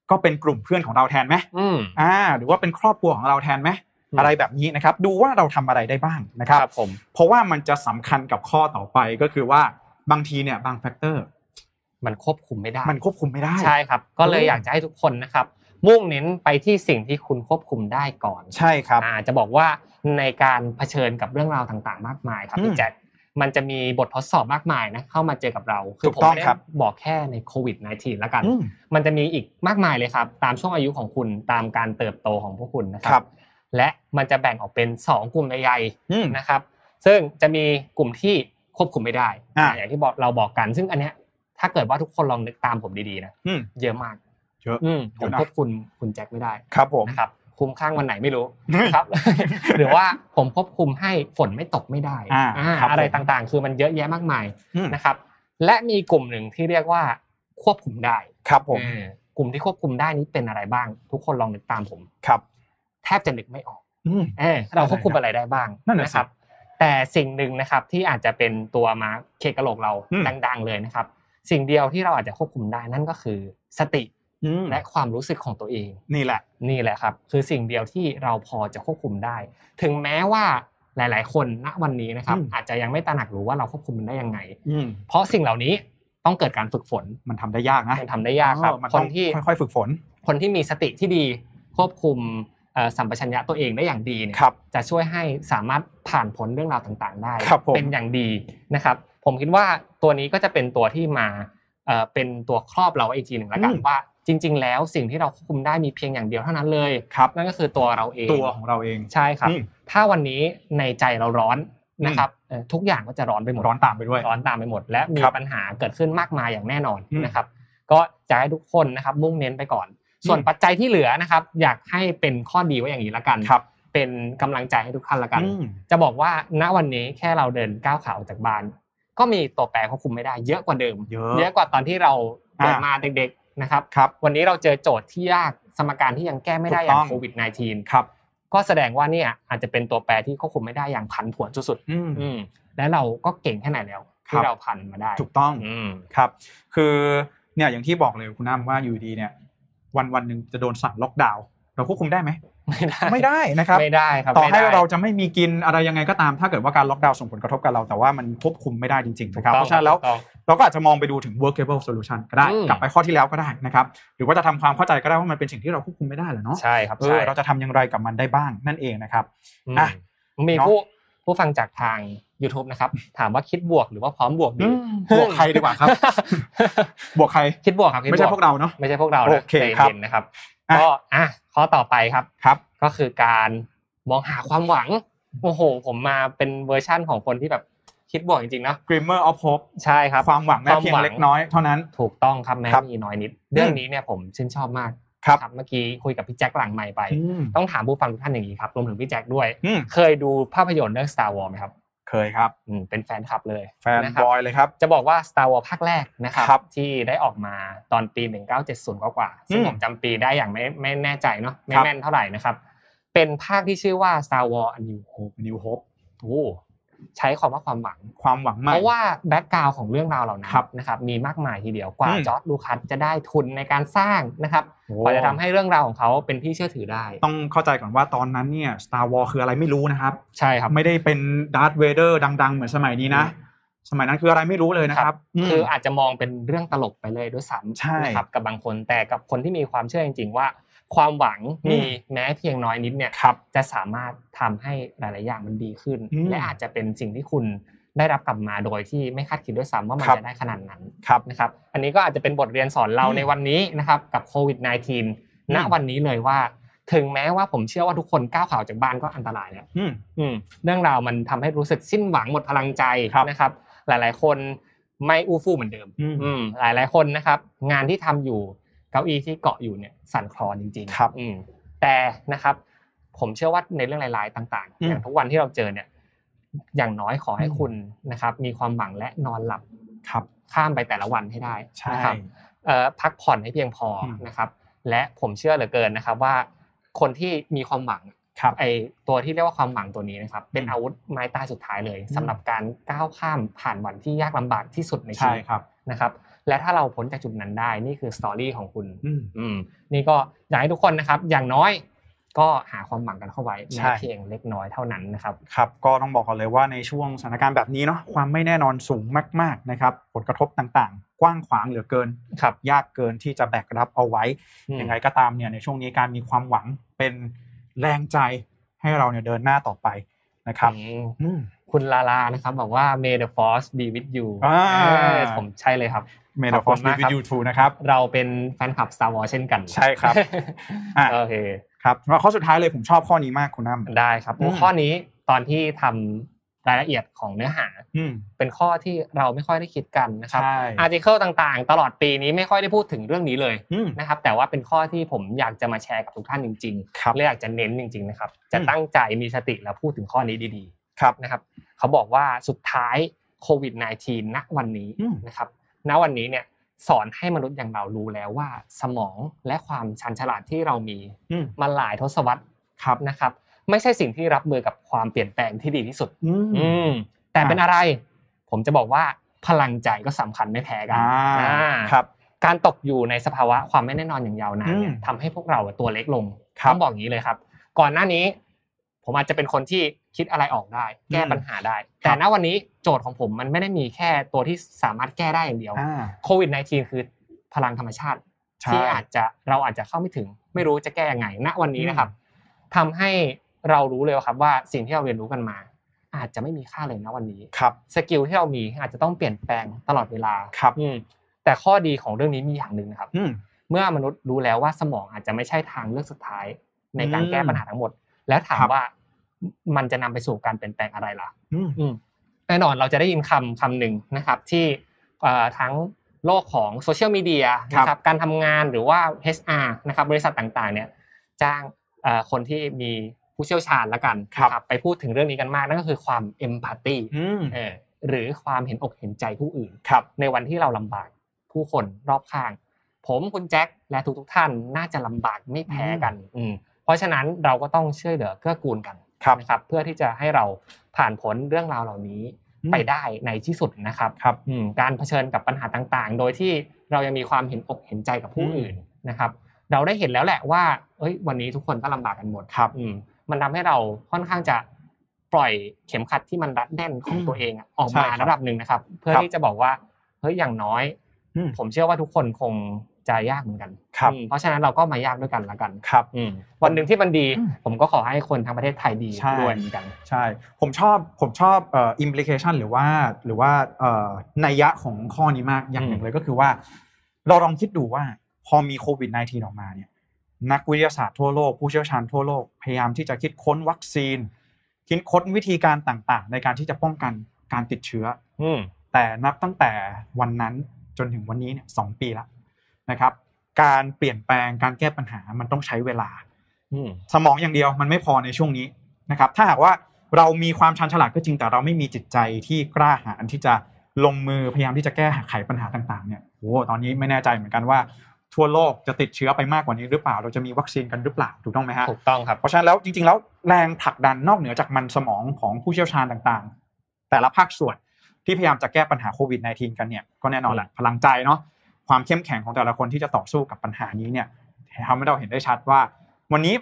ก็เป็นกลุ่มเพื่อนของเราแทนไหมอืมอ่า หรือว่าเป็นครอบครัวของเราแทนไหมอืมอะไรแบบนี้นะครับ ดูว่าเราทำอะไรได้บ้างนะครับครับผมเพราะว่ามันจะสำคัญกับข้อต่อไปก็คือว่าบางทีเนี่ยบางแฟกเตอร์ มันควบคุมไม่ได้ มันควบคุมไม่ได้ใช่ครับ ก็เลยเออออยากจะให้ทุกคนนะครับ มุ่งเน้นไปที่สิ่งที่คุณควบคุมได้ก่อน ใช่ครับอ่าจะบอกว่าในการเผชิญกับเรื่องราวต่างๆ มากมายครับอืมพี่แจ็คมันจะมีบททดสอบมากมายนะเข้ามาเจอกับเราถูกผมต้องไม่ได้ครับบอกแค่ในโควิด -19 แล้วกันอืมมันจะมีอีกมากมายเลยครับ ตามช่วงอายุของคุณตามการเติบโตของพวกคุณนะคครัรับ และมันจะแบ่งออกเป็น 2 กลุ่มใหญ่อืมๆนะครับ ซึ่งจะมีกลุ่มที่ควบคุมไม่ได้อ่าอย่างที่บอกเราบอกกัน ซึ่งอันเนี้ย ถ้าเกิดว่าทุกคนลองนึกตามผมดีๆนะอืมเยอะมากเยอะอืมเยผมอะนะควบคุมคุณแจ็คไม่ได้ครับผมนะครับคุมข้างวันไหนไม่รู้ครับ หรือว่าผมควบคุมให้ฝนไม่ตกไม่ได้อ่าอ่าครับอะไรผมต่างๆ คือมันเยอะแยะมากมายอืมนะครับ และมีกลุ่มหนึ่งที่เรียกว่าควบคุมได้ครับผมเออกลุ่มที่ควบคุมได้นี้เป็นอะไรบ้าง ทุกคนลองนึกตามผมครับ แทบจะนึกไม่ออกอืมเออเราควบคุมอะไรได้บ้างนั่นน่ะสินะครับ แต่สิ่งหนึ่งนะครับที่อาจจะเป็นตัวมาเคกกระโหลกเราอืมดัง ๆ เลยนะครับ สิ่งเดียวที่เราอาจจะควบคุมได้นั่นก็คือสติอืมและความรู้สึกของตัวเอง นี่แหละ นี่แหละครับ คือสิ่งเดียวที่เราพอจะควบคุมได้ ถึงแม้ว่าหลาย ๆ คนณวันนี้นะครับอืมอาจจะยังไม่ตระหนักรู้ว่าเราควบคุมมันได้ยังไงอืมเพราะสิ่งเหล่านี้ต้องเกิดการฝึกฝนมันทำได้ยากนะมันทำได้ยากครับเออมันคต้อนงที่ค่อยๆฝึกฝน คนที่มีสติที่ดีควบคุมเอ่อสัมปชัญญะตัวเองได้อย่างดีเนี่ยครับจะช่วยให้สามารถผ่านพ้นเรื่องราวต่าง ๆ ได้ครับผมเป็นอย่างดีนะครับ ผมคิดว่าตัวนี้ก็จะเป็นตัวที่มาเอ่อเป็นตัวครอบเราไว้อีกทีหนึ่งแล้วกันว่าจริง ๆ แล้วสิ่งที่เราควบคุมได้มีเพียงอย่างเดียวเท่านั้นเลยครับนั่นก็คือตัวเราเองตัวของเราเองใช่ครับอืมถ้าวันนี้ในใจเราร้อนนะครับเอ่อทุกอย่างก็จะร้อนไปหมดร้อนตามไปด้วยร้อนตามไปหมด และมีครับปัญหาเกิดขึ้นมากมายอย่างแน่นอนอืมนะครับ ก็จะให้ทุกคนนะครับมุ่งเน้นไปก่อน ส่วนอืมปัจจัยที่เหลือนะครับ อยากให้เป็นข้อดีไว้อย่างนี้ละกันครับ เป็นกำลังใจให้ทุกท่านละกันอืมจะบอกว่าณวันนี้แค่เราเดินก้าวขาออกจากบ้าน ก็มีตัวแปรควบคุมไม่ได้ เยอะกว่าเดิม เยอะเยอะกว่าตอนที่เราเกิดอ่ามมาเด็กๆนะครับครับวันนี้เราเจอโจทย์ที่ยากสมการที่ยังแก้ไม่ได้อถูกต้ย่าองงโควิด -19 ครับก็แสดงว่าเนี่ยอาจจะเป็นตัวแปรที่ควบคุมไม่ได้อย่างผันผวนสุดอืมๆอืมและเราก็เก่งแค่ไหนแล้วครัที่บเราผ่านมาได้ ถูกต้องอืมครับ คือเนี่ยอย่างที่บอกเลยคุณน้ำว่าอยู่ดีเนี่ย วันวันหนึ่งจะโดนสั่งล็อกดาวน์เราควบคุมได้ไหม ไม่ได้ไม่ได้นะครับไม่ได้ครับต่อให้ไม่ได้เราจะไม่มีกินอะไรยังไงก็ตาม ถ้าเกิดว่าการล็อกดาวน์ส่งผลกระทบกับเราแต่ว่ามันควบคุมไม่ได้จริงๆนะครับเพราะฉะนั้นแล้วถูกต้องเราก็อาจจะมองไปดูถึง workable solution ก็ได้อืมกลับไปข้อที่แล้วก็ได้นะครับหรือว่าจะทำความเข้าใจก็ได้ว่ามันเป็นสิ่งที่เราควบคุมไม่ได้แหละเนาะใช่ครับเอใช่อเราจะทำอย่างไรกับมันได้บ้างนั่นเองนะครับอืมอะมีเนอะผู้ผู้ฟังจากทาง YouTube นะครับถามว่าคิดบวกหรือว่าพร้อมบวกดีอืมบวกใครดีกว่าครับ บวกใครคิดบวกครับคิดบไม่ใช่วกพวกเราเนาะไม่ใช่พวกเราโอนะเคใจครับเย็นนะครับอะ ก็อะข้อต่อไปครับครับ ก็คือการมองหาความหวังโอ้โห ผมมาเป็นเวอร์ชั่นของคนที่แบบคิดบวกจริงๆนะ glimmer of hope ใช่ครับ ความหวังแม้เพียงเล็กน้อยเท่านั้น ถูกต้องครับแม้ครับมีน้อยนิด เรื่องนี้เนี่ยผมชื่นชอบมากครับเมื่อกี้คุยกับพี่แจ็คหลังใหม่ไปอืมต้องถามผู้ฟังทุกท่านอย่างนี้ครับรวมถึงพี่แจ็คด้วยอืมเคยดูภาพยนตร์เรื่อง Star Wars ไหมครับ เคยครับอืมเป็นแฟนคลับเลย แฟนนะครับอยเลยครับ จะบอกว่า Star Wars ภาคแรกนะครับครับที่ได้ออกมาตอนปี 1970 กว่าๆซึ่งอืมผมจำปีได้อย่างไม่ไม่แน่ใจเนาะไม่ครับแม่นเท่าไหร่นะครับ เป็นภาคที่ชื่อว่า Star Wars A New Hope New Hope โอ้ ใช้ความว่าความหวัง ความหวังใหม่เพราะว่า background ของเรื่องราวเหล่านั้นครับนะครับมีมากมายทีเดียวกว่าอืมจอร์จลูคัสจะได้ทุนในการสร้างนะครับโอ้กว่าจะทำให้เรื่องราวของเขาเป็นที่เชื่อถือได้ ต้องเข้าใจก่อนว่าตอนนั้นเนี่ย Star Wars คืออะไรไม่รู้นะครับ ใช่ครับ ไม่ได้เป็นดาร์ธเวเดอร์ดัง ๆ เหมือนสมัยนี้นะสมัยนั้นคืออะไรไม่รู้เลยนะครับมคืออาจจะมองเป็นเรื่องตลกไปเลยด้วยซ้ใช่ำนะครับกับบางคนแต่กับคนที่มีความเชื่อจริงๆว่า ความหวังอืมมีแม้เพียงน้อยนิดเนี่ยครับจะสามารถทำให้หลาย ๆ อย่างมันดีขึ้นอืมและอาจจะเป็นสิ่งที่คุณได้รับกลับมาโดยที่ไม่คาดคิดด้วยซ้ำว่ามันครับจะได้ขนาดนั้นครับนะครับ อันนี้ก็อาจจะเป็นบทเรียนสอนเราอืมในวันนี้นะครับกับโควิด -19 ณอืมวันนี้เลยว่า ถึงแม้ว่าผมเชื่อว่าทุกคนก้าวขาออกจากบ้านก็อันตรายแล้วอืมอืมเรื่องราวมันทำให้รู้สึกสิ้นหวังหมดพลังใจครับนะครับ หลาย ๆ คนไม่อู้ฟู่เหมือนเดิมอืมอืมหลาย ๆ คนนะครับ งานที่ทำอยู่เก้าอี้ที่เกาะอยู่เนี่ยสั่นคลอนจริงๆครับอืมแต่นะครับ ผมเชื่อว่าในเรื่องรายๆต่างอืๆมอย่างทุกวันที่เราเจอเนี่ย อย่างน้อยขอให้อืมคุณนะครับ มีความหวังและนอนหลับครับข้ามไปแต่ละวันให้ได้ใช่นะครับเอ่อพักผ่อนให้เพียงพออมนะครับ และผมเชื่อเหลือเกินนะครับว่าคนที่มีความหวังครับไอตัวที่เรียกว่าความหวังตัวนี้นะครับ เป็นอืมอาวุธไม้ตายสุดท้ายเลยอืมสำหรับการก้าวข้ามผ่านวันที่ยากลำบากที่สุดในชีใช่วิตครับนะครับ และถ้าเราพ้นจากจุดนั้นได้นี่คือสตอรี่ของคุณอืมอืมนี่ก็อยากให้ทุกคนนะครับ อย่างน้อยก็หาความหวังกันเข้าไว้ใช่แม้เพียงเล็กน้อยเท่านั้นนะครับครับก็ต้องบอกก่อนเลยว่าในช่วงสถานการณ์แบบนี้เนาะความไม่แน่นอนสูงมาก ๆนะครับ ผลกระทบต่างๆ กว้างขวางเหลือเกินครับยากเกินที่จะแบกรับเอาไว้อืมยังไงก็ตามเนี่ยในช่วงนี้การมีความหวังเป็นแรงใจให้เราเนี่ยเดินหน้าต่อไปนะครับอืมอืม คุณลาลานะครับบอกว่า May the Force be with you อ่าเออผมใช่เลยครับ May ข the อบคุณ force be มาก with ครับ you too นะครับ เราเป็นแฟนคลับ Star Wars เช่นกัน ใช่ครับอะโอเคครับแล้วข้อสุดท้ายเลยผมชอบข้อนี้มากคุณน้ำได้ครับอืมข้อนี้ตอนที่ทำรายละเอียดของเนื้อหาอืมเป็นข้อที่เราไม่ค่อยได้คิดกันนะครับใช่อาร์ติเคิลต่างๆ ตลอดปีนี้ไม่ค่อยได้พูดถึงเรื่องนี้เลยอืมนะครับแต่ว่าเป็นข้อที่ผมอยากจะมาแชร์กับทุกท่านจริงครับๆและอยากจะเน้นจริง ๆ นะครับ จะอืมตั้งใจมีสติแล้วพูดถึงข้อนี้ดี ครับๆนะครับเขาบอกว่าสุดท้ายโควิด -19 ณวันนี้อืมนะครับณวันนี้เนี่ยสอนให้มนุษย์อย่างเรารู้แล้วว่าสมองและความชันฉลาดที่เรามีอืมมาหลายทศวรรษครับนะครับ ไม่ใช่สิ่งที่รับมือกับความเปลี่ยนแปลงที่ดีที่สุดอืมอืมแต่เป็นอะไร ผมจะบอกว่าพลังใจก็สำคัญไม่แพ้กัอ่าอ่าครับ การตกอยู่ในสภาวะความไม่แน่นอนอย่างยาวนานเนี่ยอืมทำให้พวกเราอะตัวเล็กลงครับต้องบอกอย่างนี้เลยครับ ก่อนหน้านี้ ผมอาจจะเป็นคนที่คิดอะไรออกได้ แก้อืมปัญหาได้คแต่รับณวันนี้โจทย์ของผมมันไม่ได้มีแค่ตัวที่สามารถแก้ได้อย่างเดียวอ่าโควิด -19 คือพลังธรรมชาติใช่ที่อาจจะเราอาจจะเข้าไม่ถึง ไม่รู้จะแก้ยังไง ณวันนี้นะครับทำให้เรารู้เลยว่าครับว่าสิ่งที่เราเรียนรู้กันมา อาจจะไม่มีค่าเลยณวันนี้ครับสกิลที่เรามีอาจจะต้องเปลี่ยนแปลงตลอดเวลาครับอืมแต่ข้อดีของเรื่องนี้มีอย่างหนึ่งนะครับอืมเมื่อมนุษย์รู้แล้วว่าสมองอาจจะไม่ใช่ทางเลือกสุดท้ายในการอืมแก้ปัญหาทั้งหมด แล้วถามครับว่า มันจะนำไปสู่การเปลี่ยนแปลงอะไรล่ะอืมอืมแน่นอนเราจะได้ยินคำคำหนึ่งนะครับ ที่เอ่อทั้งโลกของโซเชียลมีเดียครับนะครับการทำงานหรือว่า HR นะครับบริษัทต่างๆ เนี่ยจ้างเอ่อคนที่มีผู้เชี่ยวชาญละกันนะไปพูดถึงเรื่องนี้กันมากนั่นก็คือความเอมพัตตีอืมเออหรือความเห็นอกเห็นใจผู้อื่นครับ ในวันที่เราลำบากผู้คนรอบข้าง ผมคุณแจ็คและทุกๆท่านน่าจะลำบากไม่แพ้กันอืมเพราะฉะนั้นเราก็ต้องช่วยเหลือเกื้อกูลกันครับ นะครับเพื่อที่จะให้เราผ่านพ้นเรื่องราวเหล่านี้อืมไปได้ในที่สุดนะครับครับอืมการเผชิญกับปัญหาต่างๆ โดยที่เรายังมีความเห็นอกเห็นใจกับผู้อืมอื่นนะครับ เราได้เห็นแล้วแหละว่า เอ้ย วันนี้ทุกคนก็ลำบากกันหมดครับอืมมันทำให้เราค่อนข้างจะปล่อยเข็มขัดที่มันรัดแน่นของอืมตัวเองอะออกใช่มาครับระดับหนึ่งนะครับ เพื่อครับที่จะบอกว่า เฮ้ย อย่างน้อยอืมผมเชื่อว่าทุกคนคง จะยากเหมือนกันครับอืมเพราะฉะนั้นเราก็มายากด้วยกันละกันครับอืมวันหนึ่งที่มันดีอืมผมก็ขอให้คนทั้งประเทศไทยดีใช่ด้วยเหมือนกัน ใช่ ผมชอบผมชอบเอ่อ implication หรือว่าหรือว่าเอ่อนัยยะของข้อนี้มากอย่างหนึ่งเลยก็คือว่า เราลองคิดดูว่าพอมีโควิด -19 ออกมาเนี่ยนักวิทยาศาสตร์ทั่วโลกผู้เชี่ยวชาญทั่วโลกพยายามที่จะคิดค้นวัคซีน คิดค้นวิธีการต่างๆ ในการที่จะป้องกันการติดเชื้ออืมแต่นับตั้งแต่วันนั้นจนถึงวันนี้เนี่ยสองปีแล้ว นะครับ การเปลี่ยนแปลงการแก้ปัญหามันต้องใช้เวลาอืมสมองอย่างเดียวมันไม่พอในช่วงนี้นะครับ ถ้าหากว่าเรามีความชันฉลาดก็จริงแต่เราไม่มีจิตใจที่กล้าหาญที่จะลงมือพยายามที่จะแก้ไขปัญหาต่างๆเนี่ยโอ้ตอนนี้ไม่แน่ใจเหมือนกันว่าทั่วโลกจะติดเชื้อไปมากกว่านี้หรือเปล่า เราจะมีวัคซีนกันหรือเปล่าถูกต้องไหมฮะถูกต้องครับเพราะฉะนั้นแล้วจริง ๆ แล้วแรงผลักดันนอกเหนือจากมันสมองของผู้เชี่ยวชาญต่างๆ แต่ละภาคส่วนที่พยายามจะแก้ปัญหาโควิด -19 กันเนี่ยก็แน่นอนแหละพลังใจเนาะ ความเข้มแข็งของแต่ละคนที่จะต่อสู้กับปัญหานี้เนี่ยทำให้เราเห็นได้ชัดว่า วันนี้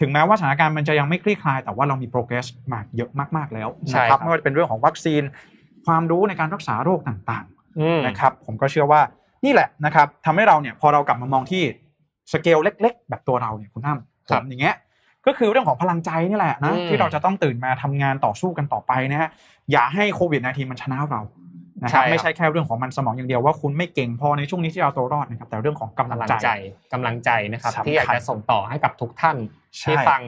ถึงแม้ว่าสถานการณ์มันจะยังไม่คลี่คลาย แต่ว่าเรามี progress มากเยอะมากๆแล้วใช่นะคครัรับบไม่ว่าจะเป็นเรื่องของวัคซีน ความรู้ในการรักษาโรคต่างๆอืมนะครับผมก็เชื่อว่านี่แหละนะครับทำให้เราเนี่ยพอเรากลับมามองที่สเกลเล็ก ๆ แบบตัวเราเนี่ยคุณน้ำผครับมอย่างเงี้ยก็คือเรื่องของพลังใจนี่แหละนะอืมที่เราจะต้องตื่นมาทำงานต่อสู้กันต่อไปนะฮะอย่าให้โควิด -19 มันชนะเรา นะคใช่รับครับไม่ใช่แค่เรื่องของมันสมองอย่างเดียวว่าคุณไม่เก่งพอในช่วงนี้ที่เราตัวรอดนะครับแต่เรื่องของกำลังกำลังใจใจกำลังใจนะครับสำคัญที่อยากจะส่งต่อให้กับทุกท่านใช่ที่ฟัง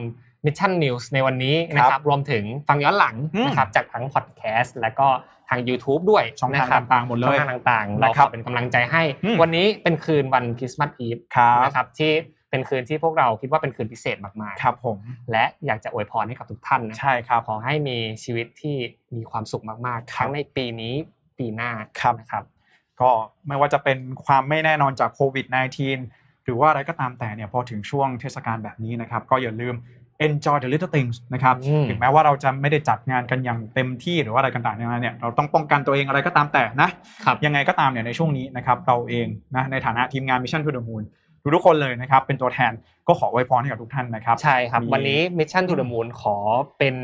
Mission News ในวันนี้นะคครัรับบรวมถึงฟังย้อนหลังอืมนะครับจากทั้งพอดแคสต์และก็ทาง YouTube ด้วยช่องทางนะครับต่างๆหมดเลยช่องทางต่างๆเรานะคขรัอบเป็นกำลังใจให้อืมวันนี้เป็นคืนวันคริสต์มาสอีฟครับนะครับที่เป็นคืนที่พวกเราคิดว่าเป็นคืนพิเศษมากครับผมๆและอยากจะอวยพรให้กับทุกท่านนะใช่ครับขอให้มีชีวิตที่มีความสุขมากๆครับทั้งในปีนี้ ปีหน้าครับนะครับก็ไม่ว่าจะเป็นความไม่แน่นอนจากโควิด -19 หรือว่าอะไรก็ตามแต่เนี่ยพอถึงช่วงเทศกาลแบบนี้นะครับ ก็อย่าลืม enjoy the little things นะครับอืมถึงแม้ว่าเราจะไม่ได้จัดงานกันอย่างเต็มที่หรือว่าอะไรต่างๆนานาเนี่ยเราต้องป้องกันตัวเองอะไรก็ตามแต่นะครับยังไงก็ตามเนี่ยในช่วงนี้นะครับเราเองนะในฐานะทีมงาน Mission to the Moon ทุกๆคนเลยนะครับเป็นตัวแทนก็ขอไวยพรให้กับทุกท่านนะครับ ใช่ครับมีวันนี้ Mission to the Moon ขอเป็น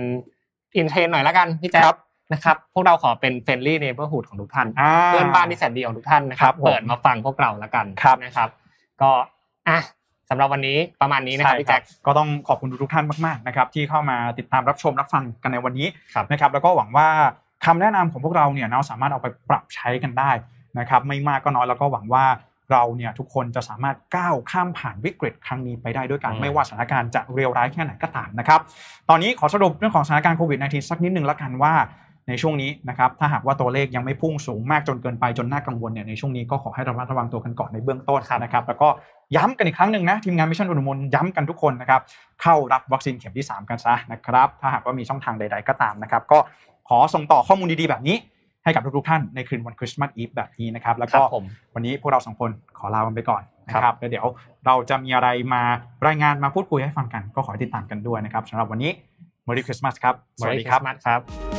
อินเทรนหน่อยละกันพี่แจ๊คครับ นะครับพวกเราขอเป็น Friendly Neighborhood ของทุกท่านอ่าเพื่อนบ้านที่แสนดีของทุกท่านนะครัครับบผมเปิดมาฟังพวกเราละกันครับนะครับ ก็อะสำหรับวันนี้ประมาณนี้นะครับพี่แจ็คก็ต้องขอบคุณทุกๆท่านมากๆนะครับที่เข้ามาติดตามรับชมรับฟังกันในวันนี้ครับนะครับแล้วก็หวังว่าคำแนะนำของพวกเราเนี่ยเราสามารถเอาไปปรับใช้กันได้นะครับไม่มากก็น้อยแล้วก็หวังว่าเราเนี่ยทุกคนจะสามารถก้าวข้ามผ่านวิกฤตครั้งนี้ไปได้ด้วยกันอืมไม่ว่าสถานการณ์จะเร็วร้ายแค่ไหนก็ตามนะครับตอนนี้ขอสรุปเรื่องของสถานการณ์โควิด -19 สักนิดหนึ่งละกันว่า ในช่วงนี้นะครับถ้าหากว่าตัวเลขยังไม่พุ่งสูงมากจนเกินไปจนน่ากังวลเนี่ยในช่วงนี้ก็ขอให้ระมัดระวังตัวกันก่อนในเบื้องต้นนะครับแล้วก็ย้ำกันอีกครั้งหนึ่งนะทีมงานมิชชั่นอุดมนย้ำกันทุกคนนะครับเข้ารับวัคซีนเข็มที่ 3 กันซะนะครับถ้าหากว่ามีช่องทางใด ๆ ก็ตามนะครับก็ขอส่งต่อข้อมูลดีๆแบบนี้ให้กับทุกๆท่านในคืนวันคริสต์มาสอีฟแบบนี้นะครับแล้วก็ครับผมวันนี้พวกเราสองคนขอลากันไปก่อนนะครับครับแล้วเดี๋ยวเราจะมีอะไรมารายงานมาพูดคุยให้ฟังกัน ก็ขอให้ติดตามกันด้วยนะครับสำหรับวันนี้ Merry Christmas ครับสวัสดีครับ Merry Christmas ครับ